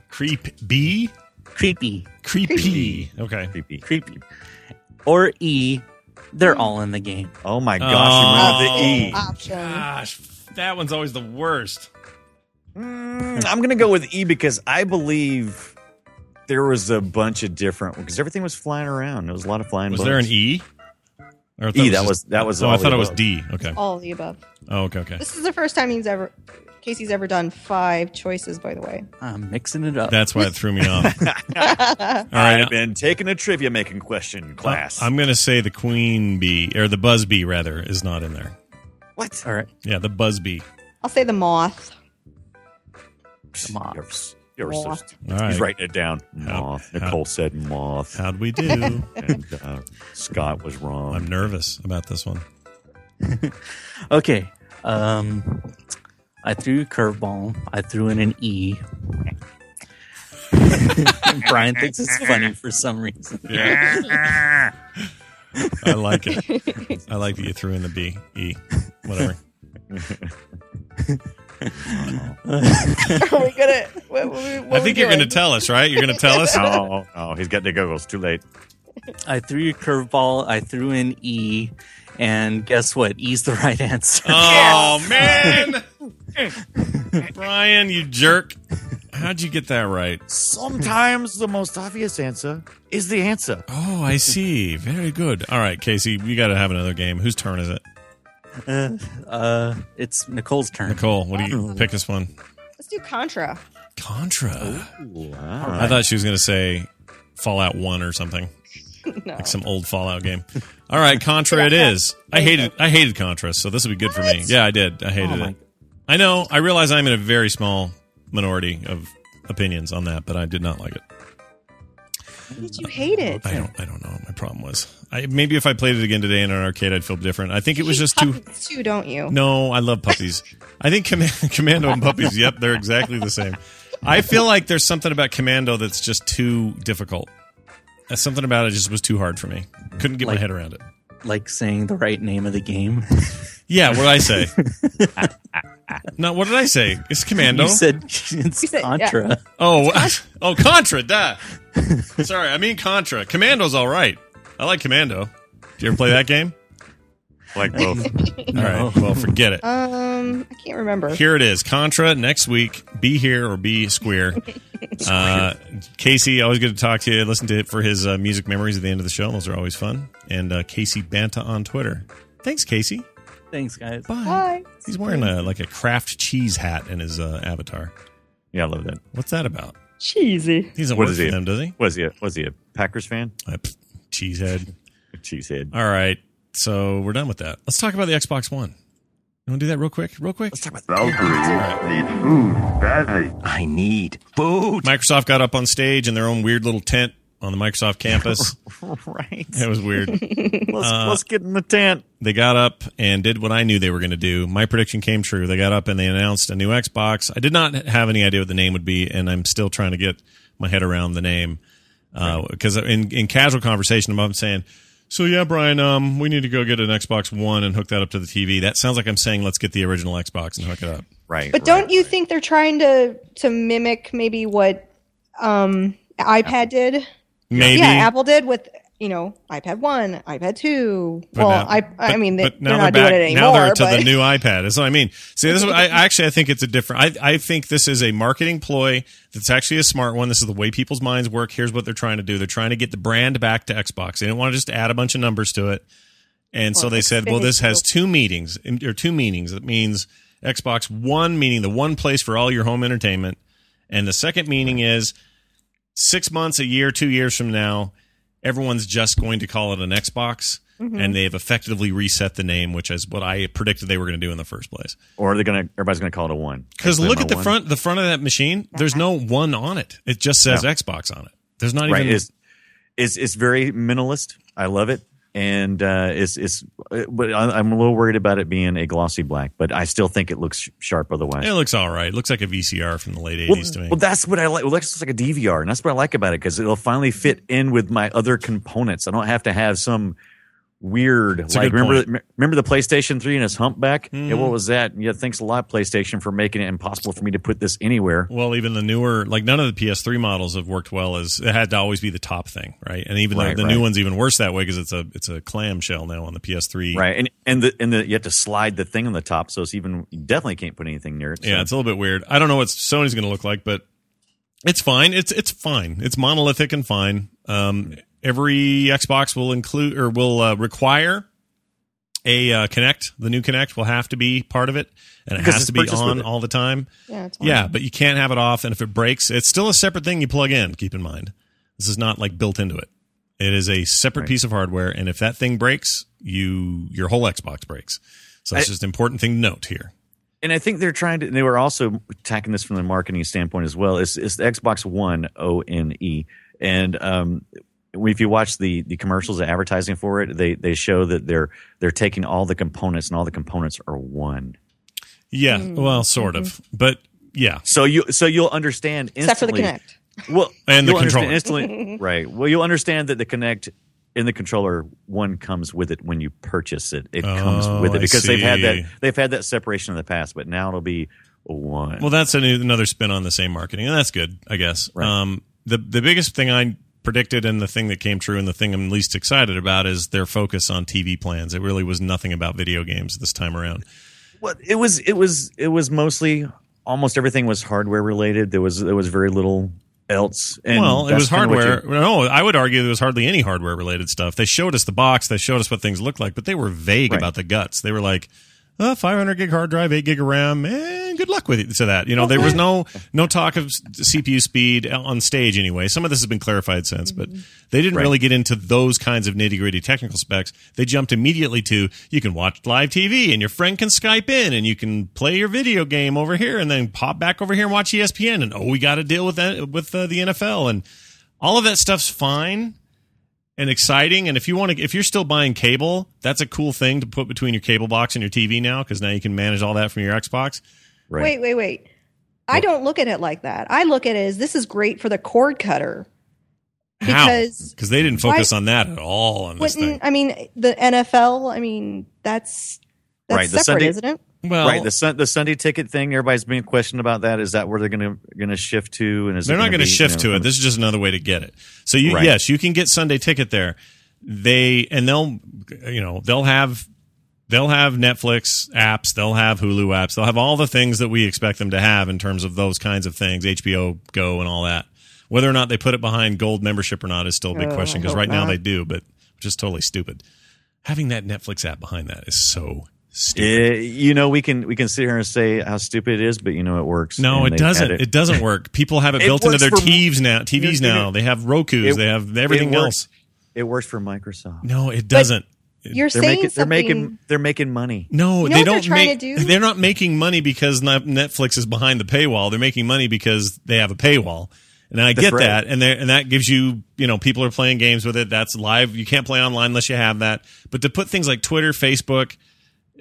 Creep bee. Creepy. Creepy. Creepy. Okay. Creepy. Creepy. Or E, they're all in the game. Oh my Oh. gosh! You remember the E? option. Gosh, that one's always the worst. Mm, I'm gonna go with E because I believe there was a bunch of different because everything was flying around. There was a lot of flying. Was bugs. there an E? Or I thought E? it That just- was that was. Oh, all I thought the it was. D. Okay. All of the above. Oh, okay. Okay. This is the first time he's ever Casey's ever done five choices. By the way, I'm mixing it up. That's why it threw me off. All right. I've been taking a trivia making question class. I'm going to say the queen bee or the buzz bee rather is not in there. what? all right. Yeah, the buzz bee. I'll say the moth. Moth. You're, you're Moth. stupid. All right. He's writing it down. Moth. how- Nicole said moth, How'd we do? and uh, Scott was wrong. I'm nervous about this one. Okay. Um, I threw a curveball. I threw in an E. Brian thinks it's funny for some reason. Yeah. I like it. I like that you threw in the B, E, whatever. Are we gonna? What, what, what I are we think you're going to tell us, right? You're going to tell us? oh, no, he's got the goggles. Too late. I threw a curveball. I threw in E. And guess what? E's the right answer. Oh, man. Brian, you jerk. How'd you get that right? Sometimes the most obvious answer is the answer. Oh, I see. Very good. All right, Casey, we got to have another game. Whose turn is it? Uh, uh, it's Nicole's turn. Nicole, what do you pick this one? Let's do Contra. Contra. Wow. I thought she was going to say Fallout 1 or something. No. Like some old Fallout game. All right, Contra it is. I hated I hated Contra, so this would be good for me. Yeah, I did. I hated Oh my- it. I know. I realize I'm in a very small minority of opinions on that, but I did not like it. Why did you hate it? I don't. I don't know what my problem was. I, maybe if I played it again today in an arcade, I'd feel different. I think it was just too. Puppies too, don't you? No, I love puppies. I think Com- Commando and puppies. Yep, they're exactly the same. I feel like there's something about Commando that's just too difficult. Uh, Something about it just was too hard for me. Couldn't get my head around it. Like saying the right name of the game. Yeah, what did I say? no, what did I say? It's Commando. You said it's You said- yeah. Contra. oh, oh, Contra. Duh. Sorry, I mean Contra. Commando's all right. I like Commando. Do you ever play that game? Like both. All right. Well, forget it. Um, I can't remember. Here it is. Contra next week. Be here or be square. Uh, Casey, always good to talk to you. Listen to it for his uh, music memories at the end of the show. Those are always fun. And uh, Casey Banta on Twitter. Thanks, Casey. Thanks, guys. Bye. Bye. He's wearing a like a Kraft cheese hat in his uh, avatar. Yeah, I love that. What's that about? Cheesy. He doesn't What work is for he? them, does he? Was he? A, was he a Packers fan? Uh, pff, cheesehead. Cheesehead. All right. So we're done with that. Let's talk about the Xbox One. You want to do that real quick? Real quick? Let's talk about Valkyries need food badly. I need food. Microsoft got up on stage in their own weird little tent on the Microsoft campus. right. it was weird. Let's, Uh, let's get in the tent. They got up and did what I knew they were going to do. My prediction came true. They got up and they announced a new Xbox. I did not have any idea what the name would be, and I'm still trying to get my head around the name. Because in, in casual conversation, I'm saying, so yeah, Brian, um, we need to go get an Xbox One and hook that up to the TV. That sounds like I'm saying, let's get the original Xbox and hook it up. Right. But don't you think they're trying to to mimic maybe what um iPad did? Maybe. Yeah, Apple did with you know iPad one, iPad two. But well, now- I I mean they, but they're not back, doing it anymore. Now they're to but the new iPad. That's what I mean. See, this is, I actually I think it's a different. I I think this is a marketing ploy that's actually a smart one. This is the way people's minds work. Here's what they're trying to do. They're trying to get the brand back to Xbox. They didn't want to just add a bunch of numbers to it. And so they said, well, this has two meetings or two meanings. It means Xbox One, meaning the one place for all your home entertainment, and the second meaning is six months, a year, two years from now, everyone's just going to call it an Xbox, Mm-hmm. and they've effectively reset the name, which is what I predicted they were going to do in the first place. Or they're gonna everybody's gonna call it a one. Because look at the one. front, the front of that machine. There's no one on it. It just says No. Xbox on it. There's not Right. even. It's, it's it's very minimalist. I love it. And uh, it's it's, uh, but I'm a little worried about it being a glossy black, but I still think it looks sh- sharp otherwise. it looks all right. It looks like a VCR from the late Well, 80s to me. well, that's what I like. Well, it looks like a DVR, and that's what I like about it because it'll finally fit in with my other components. I don't have to have some weird a like remember point. remember the PlayStation 3 and its humpback? Yeah, Mhm. what was that? Yeah, thanks a lot PlayStation for making it impossible for me to put this anywhere. Well, even the newer, like none of the PS3 models have worked well as it had to always be the top thing, right? And even Right, the, the right. new one's even worse that way because it's a it's a clamshell now on the PS3. Right. And and the and the you have to slide the thing on the top so it's even you definitely can't put anything near it. Yeah, it's a little bit weird. I don't know what Sony's going to look like, but it's fine. It's it's fine. It's monolithic and fine. Um, every Xbox will include or will uh, require a uh, Kinect. The new Kinect will have to be part of it, and it Because has to be on all the time. Yeah. Yeah, but you can't have it off, and if it breaks, it's still a separate thing you plug in. Keep in mind, this is not like built into it. It is a separate Right. piece of hardware, and if that thing breaks, you your whole Xbox breaks. So it's just an important thing to note here. and I think they're trying to. They were also attacking this from the marketing standpoint as well. It's, it's the Xbox One O N E, and um, if you watch the the commercials, the advertising for it, they they show that they're they're taking all the components, and all the components are one. Yeah, Mm. well, sort of, but yeah, So you so you'll understand instantly. Except for the Kinect. Well, And the controller. instantly, right? Well, you'll understand that the Kinect in the controller one comes with it when you purchase it. It comes Oh, with it because they've had that they've had that separation in the past, but now it'll be one. Well, that's a new, another spin on the same marketing, and that's good, I guess. Right. Um, the the biggest thing I predicted, and the thing that came true, and the thing I'm least excited about is their focus on TV plans. It really was nothing about video games this time around. Well, it was it was it was mostly almost everything was hardware related. There was there was very little else. And well, it was hardware. No, I would argue there was hardly any hardware related stuff. They showed us the box, they showed us what things looked like, but they were vague Right. about the guts. They were like, uh, 500 gig hard drive, 8 gig of RAM, and good luck with it to that. You know, there was no no talk of CPU speed on stage anyway. Some of this has been clarified since, but they didn't Right. really get into those kinds of nitty gritty technical specs. They jumped immediately to you can watch live TV and your friend can Skype in and you can play your video game over here and then pop back over here and watch ESPN and oh, we got to deal with that with uh, the NFL and all of that stuff's fine and exciting. And if you want to, if you're still buying cable, that's a cool thing to put between your cable box and your TV now because now you can manage all that from your Xbox. right. Wait, wait, wait. I don't look at it like that. I look at it as this is great for the cord cutter. Because Because they didn't focus on that at all on this thing. I mean the NFL? I mean that's that's Right, the separate, Sunday- isn't it? Well, right, the sun, the Sunday ticket thing. Everybody's being questioned about that. Is that where they're going to going to shift to? And is they're not gonna going to shift you know, to it. Um, this is just another way to get it. So you, Right. yes, you can get Sunday ticket there. They and they'll, you know, they'll have they'll have Netflix apps, they'll have Hulu apps, they'll have all the things that we expect them to have in terms of those kinds of things, HBO Go and all that. Whether or not they put it behind gold membership or not is still a big Oh, question because hope right now they do, but which is totally stupid. Having that Netflix app behind that is so stupid. Eh, you know, we can we can sit here and say how stupid it is, but you know it works. No, it doesn't. had It. doesn't work. People have it, It built into their TVs now. TVs now. They have Roku's. it- they have everything it else. It works for Microsoft. No, it doesn't. You're They're saying making they're making they're making money. No, You know they what they're don't trying make. to do? They're not making money because Netflix is behind the paywall. They're making money because they have a paywall, and I That's get right. that. And and that gives you, you know, people are playing games with it. That's live. You can't play online unless you have that. But to put things like Twitter, Facebook,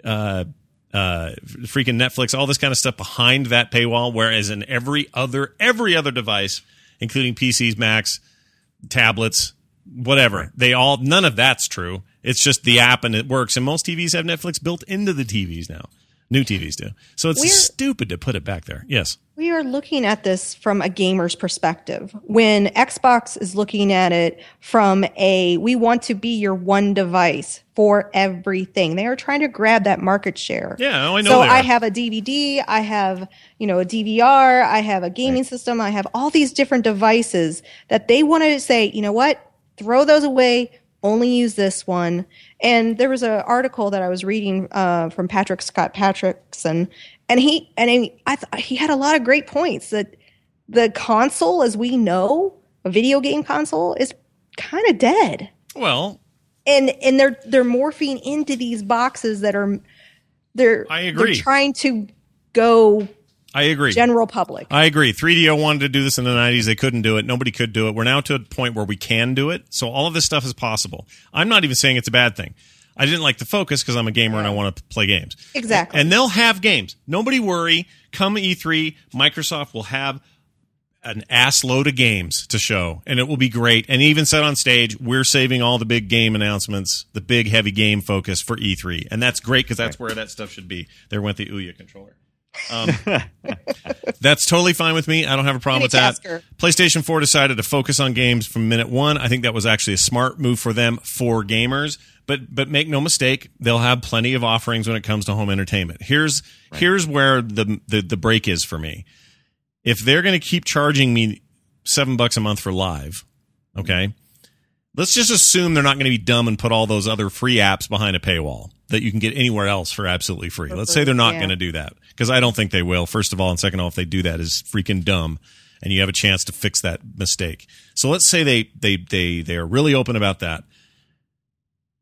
uh, uh, freaking Netflix, all this kind of stuff behind that paywall, whereas in every other every other device, including PCs, Macs, tablets, whatever. They all none of that's true. It's just the app and it works. And most TVs have Netflix built into the TVs now. New TVs do. So it's We're- stupid to put it back there. Yes. We are looking at this from a gamer's perspective. When Xbox is looking at it from a we want to be your one device for everything. They are trying to grab that market share. Yeah, oh, I know So I have a DVD, I have, you know, a DVR, I have a gaming system, I have all these different devices that they want to say, you know what? Throw those away, only use this one. And there was an article that I was reading uh, from Patrick Scott Patterson, and he and he, I th- he had a lot of great points that the console, as we know, a video game console, is kind of dead. Well, and and they're they're morphing into these boxes that are they're I agree. they're trying to go I agree. general public. I agree. 3DO wanted to do this in the 90s. They couldn't do it. Nobody could do it. We're now to a point where we can do it. So all of this stuff is possible. I'm not even saying it's a bad thing. I didn't like the focus because I'm a gamer and I want to play games. Exactly. And they'll have games. Nobody worry. Come E3, Microsoft will have an ass load of games to show, and it will be great. And even said on stage, we're saving all the big game announcements, the big heavy game focus for E3, and that's great because that's where that stuff should be. There went the Ouya controller. Um, that's totally fine with me. I don't have a problem with that. PlayStation 4 decided to focus on games from minute one. I think that was actually a smart move for them for gamers. But but make no mistake, they'll have plenty of offerings when it comes to home entertainment. Here's here's where the, the the break is for me. If they're going to keep charging me seven bucks a month for live, okay, let's just assume they're not going to be dumb and put all those other free apps behind a paywall that you can get anywhere else for absolutely free. Let's say they're not Yeah. going to do that because I don't think they will. First of all, and second of all, if they do that, is freaking dumb, and you have a chance to fix that mistake. So let's say they they they they are really open about that.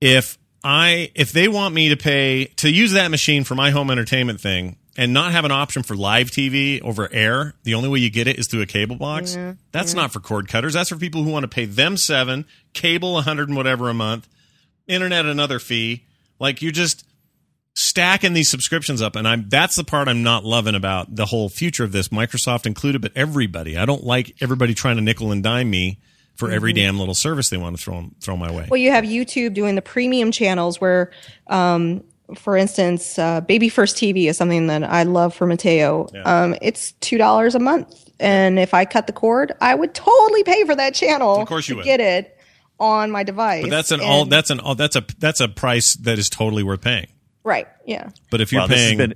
If I if they want me to pay to use that machine for my home entertainment thing and not have an option for live TV over air, the only way you get it is through a cable box. That's not for cord cutters. That's for people who want to pay them seven, cable a hundred and whatever a month, internet another fee. Like you're just stacking these subscriptions up and I'm that's the part I'm not loving about the whole future of this, Microsoft included, but everybody. I don't like everybody trying to nickel and dime me for every damn little service they want to throw throw my way. Well, you have YouTube doing the premium channels where, um, for instance, uh, Baby First TV is something that I love for Mateo. Um, it's two dollars a month, and if I cut the cord, I would totally pay for that channel. Of course you would. get it on my device. But that's an And- all that's an all that's a that's a price that is totally worth paying. Right. Yeah. But if you're Wow, this has paying been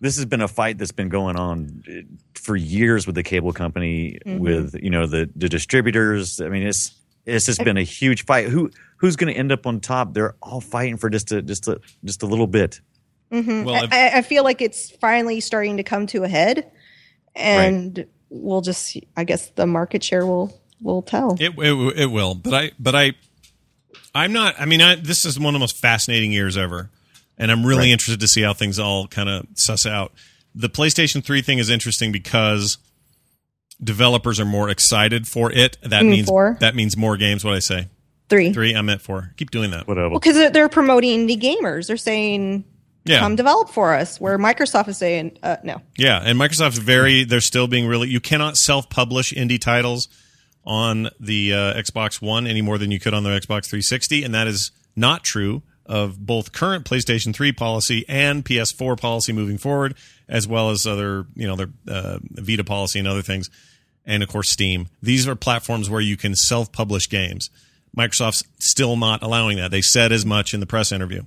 this has been a fight that's been going on uh, for years with the cable company, Mm-hmm. with you know the the distributors. I mean, it's it's just been a huge fight. Who who's going to end up on top? They're all fighting for just a just a just a little bit. well, I, I feel like it's finally starting to come to a head, and we'll just, I guess, the market share will will tell. It, it it will, but I but I I'm not. I mean, I, this is one of the most fascinating years ever, and I'm really Right. interested to see how things all kind of suss out. The PlayStation 3 thing is interesting because developers are more excited for it. That mean means four? that means more games. What I say? Three. Three. I meant four. Keep doing that. Whatever. Well, because they're, they're promoting the gamers. They're saying, Yeah. "Come develop for us." Where Microsoft is saying, uh, "No." Yeah, and Microsoft's very they're still being really you cannot self-publish indie titles on the uh, Xbox One any more than you could on the Xbox 360 and that is not true of both current PlayStation 3 policy and PS4 policy moving forward as well as other, you know, their uh, Vita policy and other things and of course Steam. These are platforms where you can self-publish games. Microsoft's still not allowing that. They said as much in the press interview.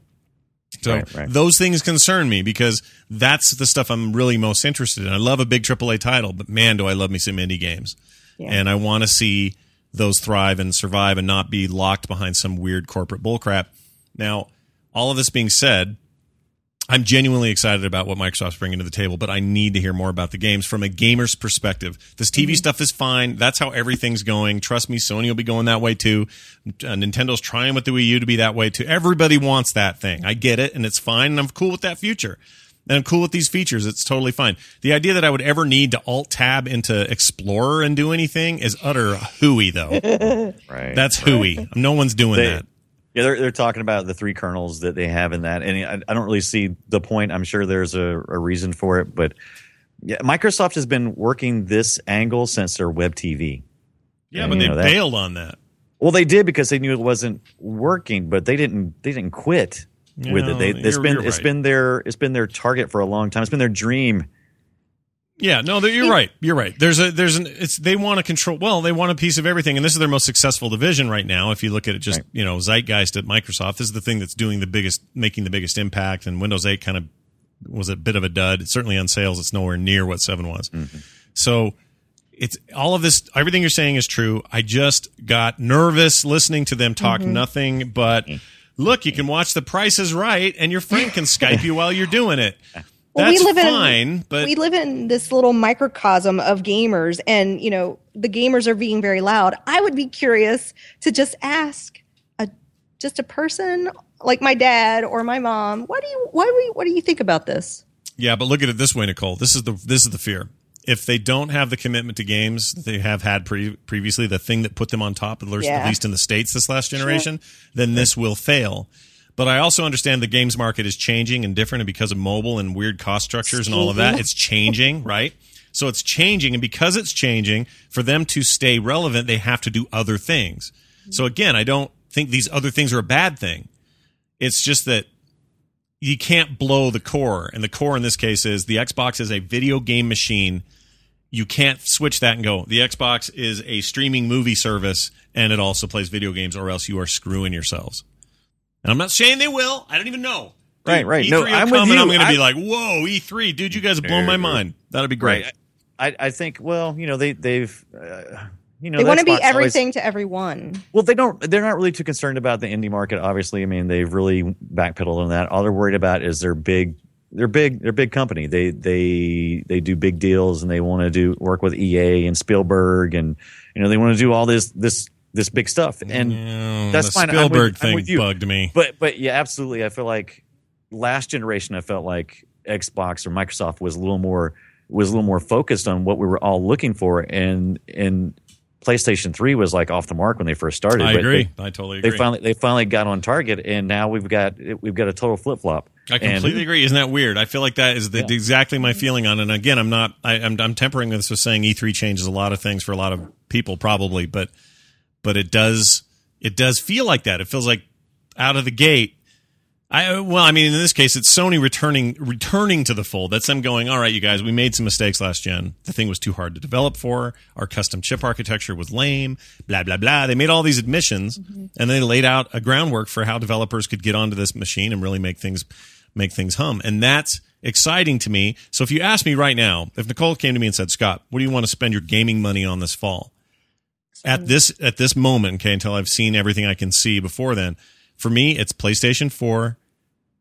So Right, right. those things concern me because that's the stuff I'm really most interested in. I love a big AAA title, but man, do I love me some indie games. And I want to see those thrive and survive and not be locked behind some weird corporate bullcrap. Now, all of this being said, I'm genuinely excited about what Microsoft's bringing to the table, but I need to hear more about the games from a gamer's perspective. This TV stuff is fine. That's how everything's going. Trust me, Sony will be going that way too. Uh, Nintendo's trying with the Wii U to be that way too. Everybody wants that thing. I get it, and it's fine, and I'm cool with that future. And I'm cool with these features. It's totally fine. The idea that I would ever need to alt tab into Explorer and do anything is utter hooey, though. Right. That's hooey. No one's doing They- that. Yeah, they're they're talking about the three kernels that they have in that, and I, I don't really see the point. I'm sure there's a, a reason for it, but yeah, Microsoft has been working this angle since their web TV. Yeah, And, but they know, that- bailed on that. Well, they did because they knew it wasn't working, but they didn't they didn't quit with it. They, it's been you're it's right. been their it's been their target for a long time. It's been their dream. Yeah, no, you're right. You're right. There's a there's an it's they want to control. Well, they want a piece of everything, and this is their most successful division right now. If you look at it, just Right. you know, zeitgeist at Microsoft, this is the thing that's doing the biggest, making the biggest impact. And Windows 8 kind of was a bit of a dud. Certainly on sales, it's nowhere near what seven was. Mm-hmm. So it's all of this. Everything you're saying is true. I just got nervous listening to them talk mm-hmm. nothing but. Mm-hmm. Look, you can watch The Price is Right, and your friend can Skype you while you're doing it. Well, we That's live in- but we live in this little microcosm of gamers, and you know, the gamers are being very loud. I would be curious to just ask a just a person like my dad or my mom, what do you why do you, what do you think about this? Yeah, but look at it this way, Nicole. This is the this is the fear. If they don't have the commitment to games that they have had pre- previously, the thing that put them on top, at least, Yeah. at least in the states this last generation, then this will fail. But I also understand the games market is changing and different, and because of mobile and weird cost structures and all of that, it's changing, right? So it's changing, and because it's changing, for them to stay relevant, they have to do other things. So again, I don't think these other things are a bad thing. It's just that you can't blow the core. And the core in this case is the Xbox is a video game machine. You can't switch that and go, the Xbox is a streaming movie service and it also plays video games, or else you are screwing yourselves. And I'm not saying they will. I don't even know. Right, right. E3 No, will I'm come with and you. I'm going to be like, whoa, E3, dude, you guys have blown my mind. That'd be great. Right. I, I think. Well, you know, they they've. Uh, you know, they want to be Xbox always- everything to everyone. Well, they don't. They're not really too concerned about the indie market. Obviously, I mean, they've really backpedaled on that. All they're worried about is their big. They're big. They're a big company. They they they do big deals, and they want to do work with EA and Spielberg, and you know they want to do all this this this big stuff. And Mm, that's fine. I'm with- Spielberg thing bugged me. but but yeah, absolutely. I feel like last generation, I felt like Xbox or Microsoft was a little more was a little more focused on what we were all looking for, and and PlayStation Three was like off the mark when they first started. I agree. They, I totally agree. they finally they finally got on target, and now we've got we've got a total flip flop. I completely agree. Isn't that weird? I feel like that is the, Yeah. exactly my feeling on it. And again, I'm not. I, I'm, I'm tempering this with saying E3 changes a lot of things for a lot of people, probably, but but it does it does feel like that. It feels like out of the gate. I well, I mean, in this case, it's Sony returning returning to the fold. That's them going. All right, you guys, we made some mistakes last gen. The thing was too hard to develop for. Our custom chip architecture was lame. Blah blah blah. They made all these admissions, mm-hmm. and they laid out a groundwork for how developers could get onto this machine and really make things make things hum. And that's exciting to me. So if you ask me right now, if Nicole came to me and said, "Scott, what do you want to spend your gaming money on this fall?" At this at this moment, okay, until I've seen everything I can see before then, for me, it's PlayStation Four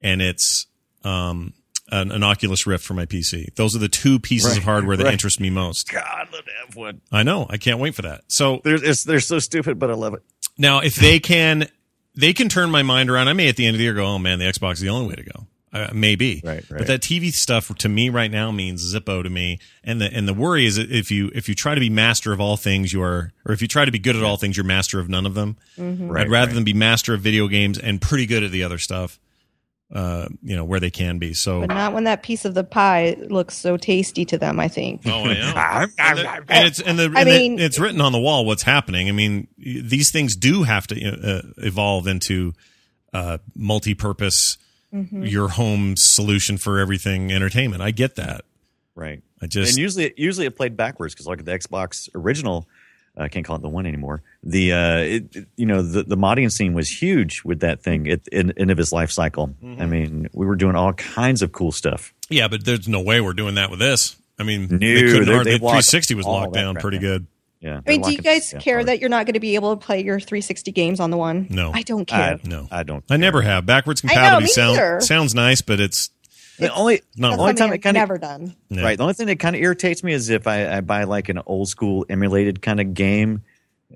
and it's um, an, an Oculus Rift for my PC. Those are the two pieces of hardware that right. interest me most. God, I'd love to have one. I know. I can't wait for that. So They're it's, they're so stupid, but I love it. now, if they can, they can turn my mind around. I may at the end of the year go, "Oh man, the Xbox is the only way to go." Uh, maybe, Right, right. But that TV stuff to me right now means Zippo to me, and the and the worry is if you if you try to be master of all things, you are, or if you try to be good at all things, you're master of none of them. Right, I'd rather right. than be master of video games and pretty good at the other stuff. Uh, you know where they can be. So But not when that piece of the pie looks so tasty to them, I think. Oh, I know. and, the- and it's and the and I the- mean- it's written on the wall what's happening. I mean, these things do have to uh, evolve into uh, multi-purpose, Mm-hmm. your home solution for everything entertainment. I get that. Right. I just and usually usually it played backwards because like the Xbox original, I can't call it the one anymore. The uh, it, it- you know the the modding scene was huge with that thing at in end of its life cycle. Mm-hmm. I mean, we were doing all kinds of cool stuff. yeah, but there's no way we're doing that with this. I mean, No, they couldn't they- they locked 360 was locked down pretty down. good. Yeah. I mean, do you guys yeah, care hard. that you're not going to be able to play your 360 games on the one? No. I don't I, care. No. I don't. I never have backwards I know, compatibility. me sound, sounds nice, but it's The only not That's only time it I've kind of never done. Yeah. right. The only thing that kind of irritates me is if I, I buy like an old school emulated kind of game,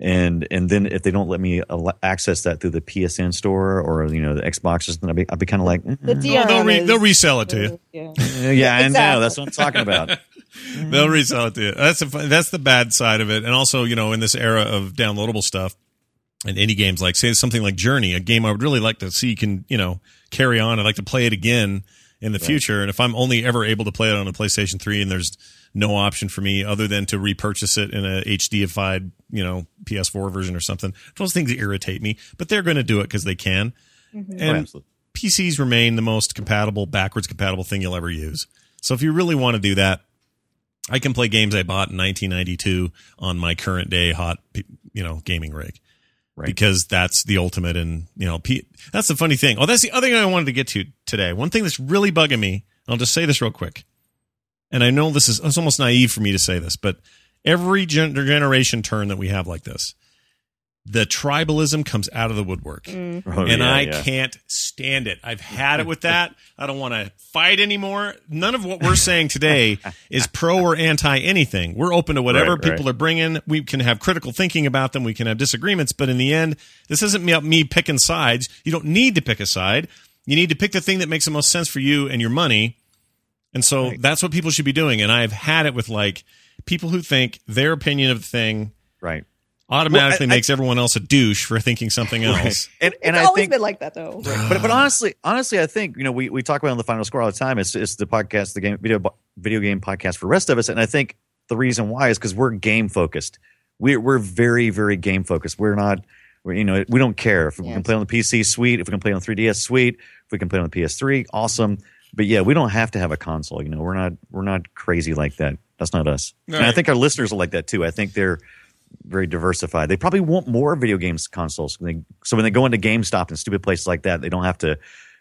and and then if they don't let me access that through the PSN store or you know the Xboxes, then I'll be I'll be kind of like, eh, The No, they'll, re- is- they'll resell it to you. Yeah. yeah, I know. That's what I'm talking about. They'll mm-hmm. resell it to you. That's the that's the bad side of it. And also, you know, in this era of downloadable stuff and indie games, like say something like Journey, a game I would really like to see can you know carry on. I'd like to play it again in the future. And if I'm only ever able to play it on a PlayStation 3 and there's no option for me other than to repurchase it in a HDified, you know, PS4 version or something, those things irritate me. But they're going to do it because they can. Mm-hmm. Oh, And absolutely. PCs remain the most compatible, backwards compatible thing you'll ever use. So if you really want to do that, I can play games I bought in 1992 on my current day hot, you know, gaming rig. Right. Because that's the ultimate, and you know, P- that's the funny thing. Oh, that's the other thing I wanted to get to today. One thing that's really bugging me. I'll just say this real quick, and I know this is it's almost naive for me to say this, but every gen- generation turn that we have like this, the tribalism comes out of the woodwork. Mm. Oh, and yeah, I yeah. can't stand it. I've had it with that. I don't want to fight anymore. None of what we're saying today is pro or anti anything. We're open to whatever Right, right. people are bringing. We can have critical thinking about them. We can have disagreements, but in the end, this isn't me, me picking sides. You don't need to pick a side. You need to pick the thing that makes the most sense for you and your money. And so that's what people should be doing. And I've had it with like people who think their opinion of the thing Right. Automatically Well, I- I- makes everyone else a douche for thinking something else. And, and it's I always think been like that though. but but honestly, honestly, I think you know we, we talk about it on the final score all the time. It's it's the podcast, the game video video game podcast for the rest of us, and I think the reason why is because we're game focused. We're we're very very game focused. We're not. We're, you know, we don't care if we Yeah. can play on the PC, sweet. If we can play on the 3DS, sweet. If we can play on the PS3, awesome. But yeah, we don't have to have a console. You know, we're not we're not crazy like that. That's not us. And I think our listeners are like that too. I think they're very diversified. They probably want more video games consoles. They, so when they go into GameStop and stupid places like that, they don't have to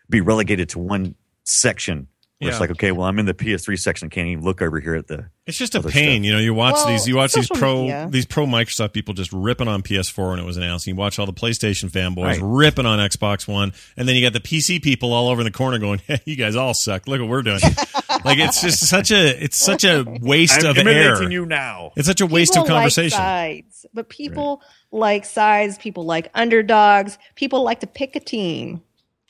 be relegated to one section. Where Yeah. It's like, okay, well, I'm in the PS3 section. Can't even look over here at the. It's just a pain, stuff. you know. You watch Well, these, you watch these pro, media. these pro Microsoft people just ripping on PS4 when it was announced. And you watch all the PlayStation fanboys Right. ripping on Xbox One, and then you got the PC people all over in the corner going, hey, "You guys all suck. Look what we're doing." like it's just such a, it's such a waste of air. you now. It's such a waste people of conversation. Like sides, but people like sides. People like underdogs. People like to pick a team.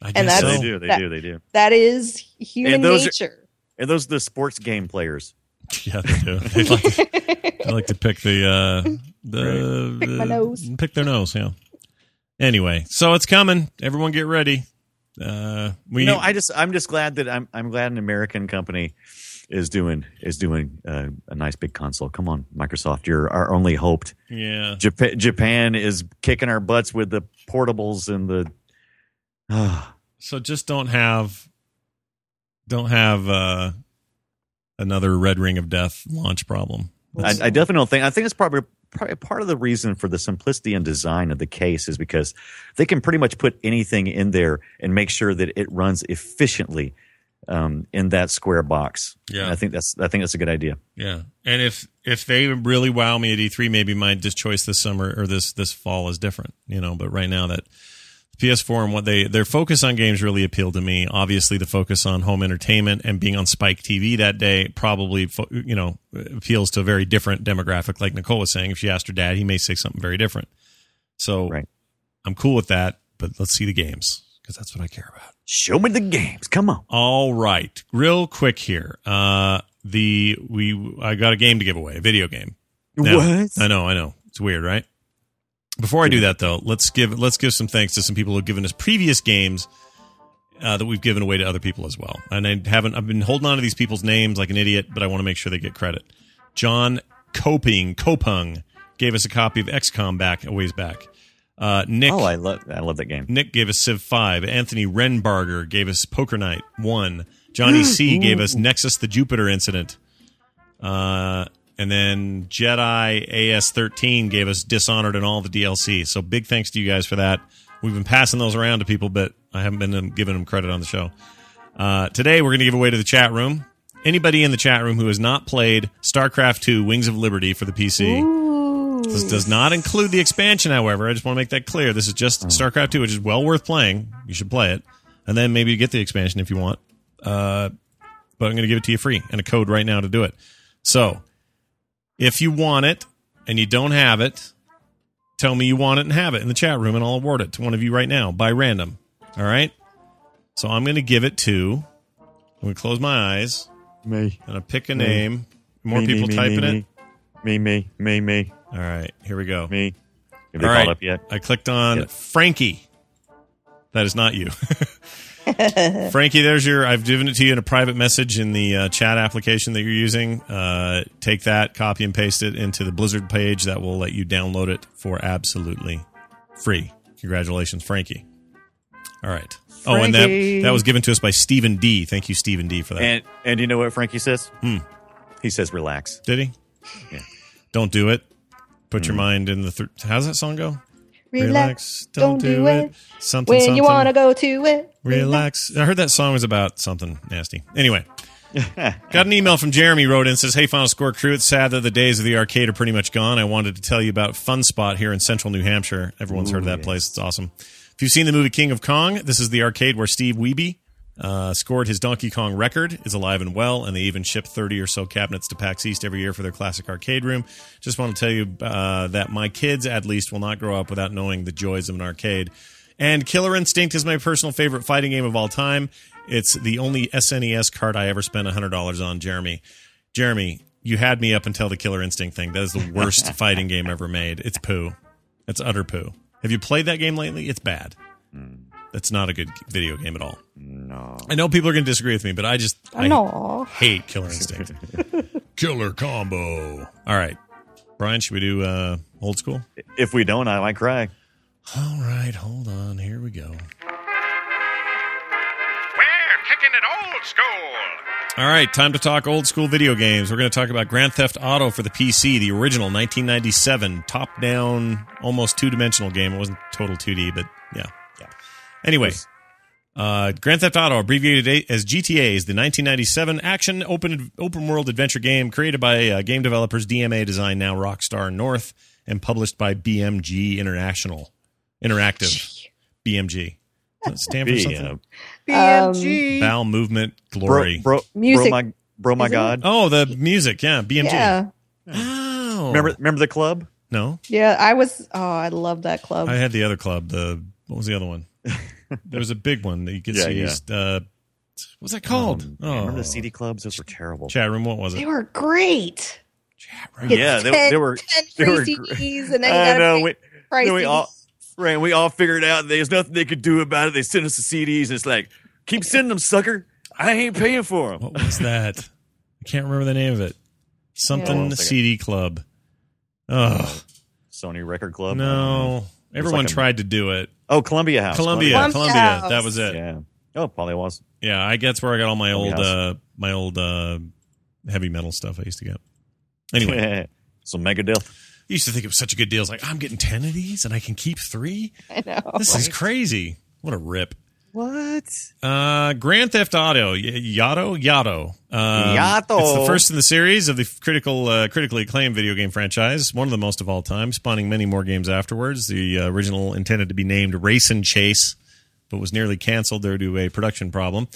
I And that's- so. They do. They that- do. They do. That is human And those are- nature. And those are the sports game players. Yeah, they do. They like, they like to pick the uh, the Pick my the- nose. Pick their nose. Yeah. Anyway, so it's coming. Everyone, get ready. Uh, we know. I just I'm just glad that I'm I'm glad an American company is doing is doing uh, a nice big console. Come on, Microsoft, you're our only hope. yeah. Japan, Japan is kicking our butts with the portables and the. Ah, So just don't have don't have uh, another Red Ring of Death launch problem. I, I definitely don't think. I think it's probably probably part of the reason for the simplicity and design of the case is because they can pretty much put anything in there and make sure that it runs efficiently um, in that square box. Yeah. And I think that's I think that's a good idea. Yeah, and if if they really wow me at E3, maybe my just choice this summer or this this fall is different. You know, but right now that PS4 and what they their focus on games really appealed to me. Obviously, the focus on home entertainment and being on Spike TV that day probably you know appeals to a very different demographic. Like Nicole was saying, if she asked her dad, he may say something very different. So Right. I'm cool with that, but let's see the games because that's what I care about. Show me the games. Come on. All right, real quick here. Uh, the we I got a game to give away, a video game. Now, What? I know, I know. It's weird, right? Before I do that, though, let's give let's give some thanks to some people who've given us previous games uh, that we've given away to other people as well. And I haven't I've been holding on to these people's names like an idiot, but I want to make sure they get credit. John Coping Copung gave us a copy of XCOM back a ways back. Uh, Nick Oh, I love I love that game. Nick gave us Civ 5. Anthony Renbarger gave us Poker Night 1. Johnny C gave us Nexus the Jupiter Incident. Uh, and then Jedi AS13 gave us Dishonored and all the DLC. So big thanks to you guys for that. We've been passing those around to people, but I haven't been giving them credit on the show. Uh, today, we're going to give away to the chat room. Anybody in the chat room who has not played StarCraft 2 Wings of Liberty for the PC. This does not include the expansion, however. I just want to make that clear. This is just StarCraft 2, which is well worth playing. You should play it. And then maybe get the expansion if you want. Uh, but I'm going to give it to you free and a code right now to do it. So, if you want it and you don't have it, tell me you want it and have it in the chat room, and I'll award it to one of you right now by random. All right? So, I'm going to give it to. I'm going to close my eyes Me. and I pick a name. More Me, people me, me, typing me, it. Me, me, me, me, All right, here we go. me. Have All up yet? I clicked on Yeah. Frankie. That is not you. Frankie, there's your. I've given it to you in a private message in the uh, chat application that you're using. Uh, take that, copy and paste it into the Blizzard page. That will let you download it for absolutely free. Congratulations, Frankie. All right. Oh, and that that was given to us by Stephen D. Thank you, Stephen D. for that. And and you know what Frankie says? Hmm. He says, "Relax." Did he? Yeah. Don't do it. Put Hmm. your mind in the. Th- How's that song go? Relax. Don't do it. Something. When something. you want to go to it. Relax. I heard that song was about something nasty. Anyway, Got an email from Jeremy wrote in says, "Hey, Final Score crew, it's sad that the days of the arcade are pretty much gone. I wanted to tell you about Fun Spot here in Central New Hampshire. Everyone's heard of that place. It's awesome. If you've seen the movie King of Kong, this is the arcade where Steve Wiebe uh, scored his Donkey Kong record. Is alive and well, and they even ship thirty or so cabinets to PAX East every year for their classic arcade room. Just want to tell you uh, that my kids, at least, will not grow up without knowing the joys of an arcade." And Killer Instinct is my personal favorite fighting game of all time. It's the only SNES card I ever spent $100 on, Jeremy. Jeremy, you had me up until the Killer Instinct thing. That is the worst fighting game ever made. It's poo. It's utter poo. Have you played that game lately? It's bad. That's not a good video game at all. No. I know people are going to disagree with me, but I just I No. hate Killer Instinct. Killer combo. All right. Brian, should we do uh, old school? If we don't, I might cry. All right, hold on. Here we go. We're kicking it old school. All right, time to talk old school video games. We're going to talk about Grand Theft Auto for the PC, the original 1997 top down, almost two dimensional game. It wasn't total 2D, but yeah. Yeah. Anyway, uh, Grand Theft Auto, abbreviated as GTA, is the 1997 action open open world adventure game created by uh, game developers DMA Design, now Rockstar North, and published by BMG International Interactive. BMG. Does that stand for something? BMG. Bowel Movement Glory. bro, Music. bro, my, bro, my Isn't it? God. Oh, the music, yeah, BMG. Yeah. Oh, Remember, remember the club? No, Yeah. I was, oh, I love that club. I had the other club. The what was the other one? there was a big one that you could Yeah, see. yeah. Uh, what's that called? Um, oh, Remember the CD clubs? Those were terrible. chat room. What was it? they were great. Chat room. Yeah, they, they were. 10 they free were CDs, and then you I gotta know. pay We, price then we CDs. all, right, we all figured out there's nothing they could do about it. They sent us the CDs, and it's like, keep sending them, sucker. I ain't paying for them. What was that? I can't remember the name of it. Something Yeah. CD Club. Oh Sony Record Club. no! Everyone like a- tried to do it. Oh, Columbia House. Columbia, Columbia Columbia. House. That was it. Yeah. Oh, probably was. Yeah, I guess where I got all my Columbia old House. uh my old uh heavy metal stuff I used to get. Anyway, so Megadeth. I used to think it was such a good deal. It's like I'm getting ten of these and I can keep three. I know. This is crazy. What a rip. What? Uh, Grand Theft Auto, Y- Yato, Yato. Um, Yato. It's the first in the series of the critical, uh, critically acclaimed video game franchise. One of the most of all time, spawning many more games afterwards. The uh, original intended to be named Race and Chase, but was nearly canceled due to a production problem.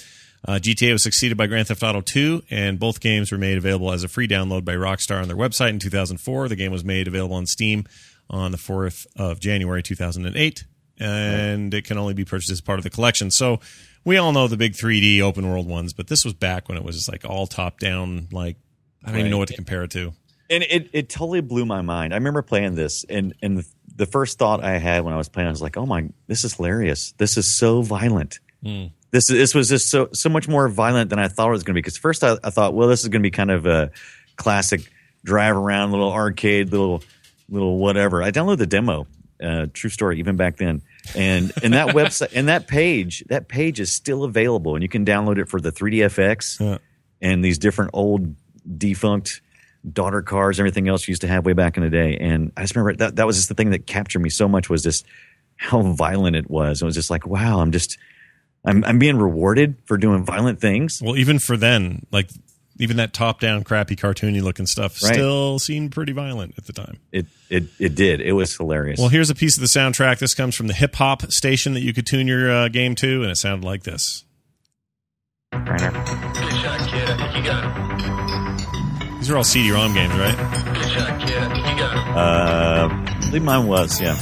Uh, GTA was succeeded by Grand Theft Auto 2, and both games were made available as a free download by Rockstar on their website in 2004. The game was made available on Steam on the 4th of January 2008, and it can only be purchased as part of the collection. So we all know the big 3D open world ones, but this was back when it was like all top down, like, I don't even know what to compare it to. And it, it totally blew my mind. I remember playing this, and, and the, first thought I had when I was playing, I was like, oh my, this is hilarious. This is so violent. Hmm. This, this was just so, so much more violent than I thought it was going to be. Because first I, I thought, well, this is going to be kind of a classic drive around, little arcade, little, little whatever. I downloaded the demo. Uh, true story, even back then. And and that website and that page, that page is still available, and you can download it for the 3DFX Yeah. and these different old defunct daughter cards, everything else you used to have way back in the day. And I just remember that that was just the thing that captured me so much was just how violent it was. It was just like, wow, I'm just I'm I'm being rewarded for doing violent things. Well, even for then, like, even that top down, crappy, cartoony looking stuff Right. still seemed pretty violent at the time. It it it did. It was hilarious. Well, here's a piece of the soundtrack. This comes from the hip hop station that you could tune your uh, game to, and it sounded like this. Good shot, kid. I think you got him. These are all CD-ROM games, right? Good shot. I think you got him. uh, I believe mine was, yeah.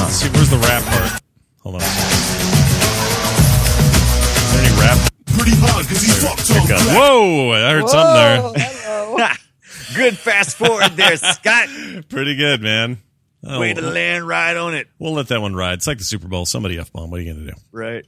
Let's see, where's the rap part? Hold on. Rap? Pretty hard because he's fucked Here it goes. Whoa! I heard something there. Hello. Good fast forward there, Scott. Pretty good, man. Oh, Way to land right on it. we'll let that one ride. It's like the Super Bowl. Somebody F bomb. What are you going to do? Right.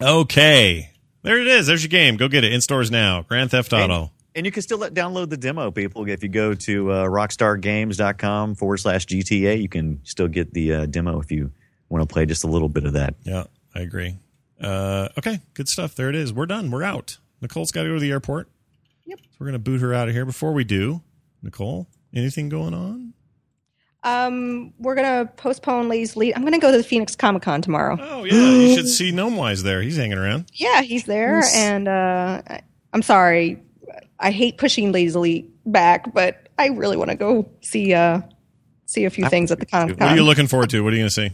Okay. There it is. There's your game. Go get it in stores now. Grand Theft Auto. And you can still let, download the demo, people. If you go to uh, rockstargames.com forward slash GTA, you can still get the uh, demo if you want to play just a little bit of that. Yeah, I agree. Uh, okay, good stuff. There it is. We're done. We're out. Nicole's got to go to the airport. Yep. So we're going to boot her out of here. Before we do, Nicole, anything going on? Um, we're gonna postpone Ladies Lead. I'm gonna go to the Phoenix Comic Con tomorrow. Oh yeah, you should see Gnomewise there. He's hanging around. Yeah, he's there, and uh, I- I'm sorry, I hate pushing Ladies Elite back, but I really want to go see uh see a few things at the Comic Con. What are you looking forward to? What are you going to see?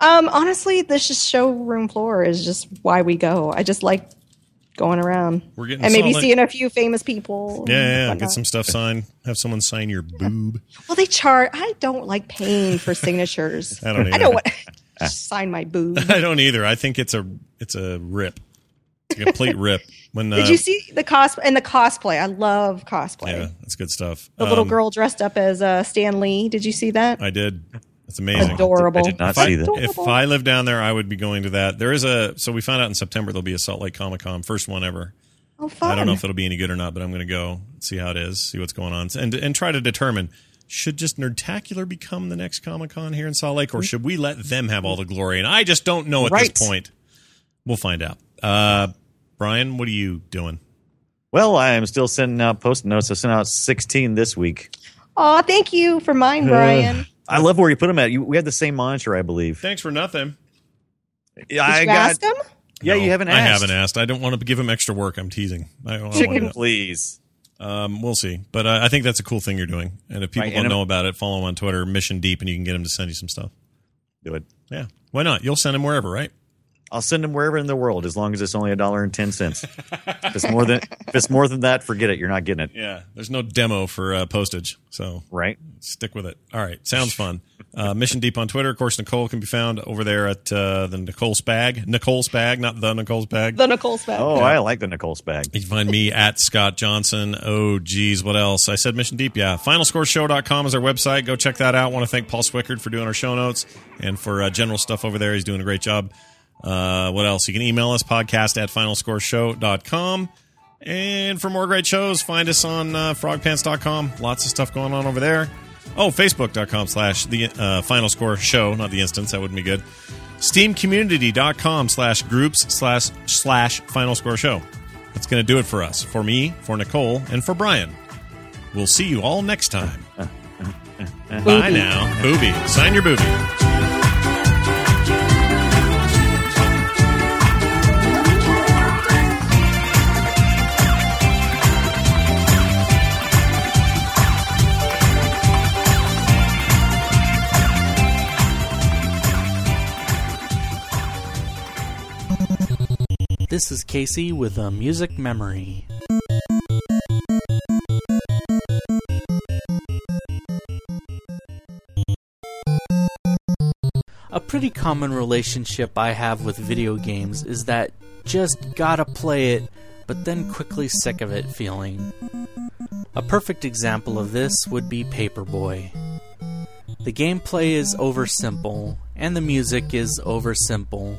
Um, honestly, this just showroom floor is just why we go. I just like going around We're getting and maybe solid- seeing a few famous people. Yeah, yeah. Get some stuff signed. Have someone sign your boob. Well, they charge. I don't like paying for signatures. I don't I don't want just sign my boob. I don't either. I think it's a it's a rip. It's a complete rip. When uh, Did you see the cos and the cosplay? I love cosplay. Yeah, that's good stuff. The little Um, girl dressed up as uh, Stan Lee. Did you see that? I did. That's amazing. Adorable. I did not If I, see that. if I lived down there, I would be going to that. There is a so we found out in September there'll be a Salt Lake Comic Con, first one ever. Oh, fun! I don't know if it'll be any good or not, but I'm going to go see how it is, see what's going on, and and try to determine should just Nerdtacular become the next Comic Con here in Salt Lake, or should we let them have all the glory? And I just don't know at Right. this point. We'll find out. Uh, Brian, what are you doing? Well, I am still sending out post notes. I sent out 16 this week. Oh, thank you for mine, Brian. I love where you put them at. You, we had the same monitor, I believe. Thanks for nothing. Yeah, Did I you got. ask him? Yeah, No, you haven't I asked. haven't asked. I don't want to give him extra work. I'm teasing. I don't Chicken, want please. Um, we'll see. But uh, I think that's a cool thing you're doing. And if people Right, don't know about it, follow him on Twitter, Mission Deep, and you can get him to send you some stuff. Do it. Yeah. Why not? You'll send him wherever, right? I'll send them wherever in the world as long as it's only a dollar and ten cents. if it's more than if it's more than that, forget it. You're not getting it. Yeah. There's no demo for uh, postage. So Right? stick with it. All right. Sounds fun. Uh, Mission Deep on Twitter. Of course, Nicole can be found over there at uh, the Nicole Spag. Nicole Spag, not the Nicole Spag. The Nicole Spag. Oh, I like the Nicole Spag. You can find me at Scott Johnson. Oh, geez, what else? I said Mission Deep. Yeah. FinalScoreShow.com is our website. Go check that out. want to thank Paul Swickard for doing our show notes and for uh, general stuff over there. He's doing a great job. Uh, what else? You can email us, podcast at FinalScoreShow.com. And for more great shows, find us on uh, frogpants.com. Lots of stuff going on over there. Oh, facebook.com slash the uh, final score show, not the instance. That wouldn't be good. Steamcommunity.com slash groups slash slash final score show. That's going to do it for us, for me, for Nicole, and for Brian. We'll see you all next time. Bye now. Booby. Sign your booby. This is Casey with a music memory. A pretty common relationship I have with video games is that just gotta play it, but then quickly sick of it feeling. A perfect example of this would be Paperboy. The gameplay is oversimple, and the music is oversimple,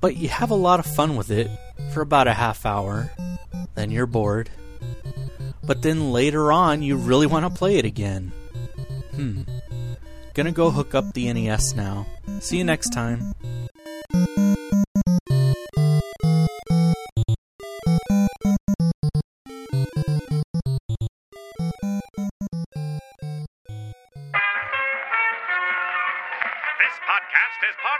but you have a lot of fun with it for about a half hour. Then you're bored. But then later on, you really want to play it again. Hmm. Gonna go hook up the NES now. See you next time.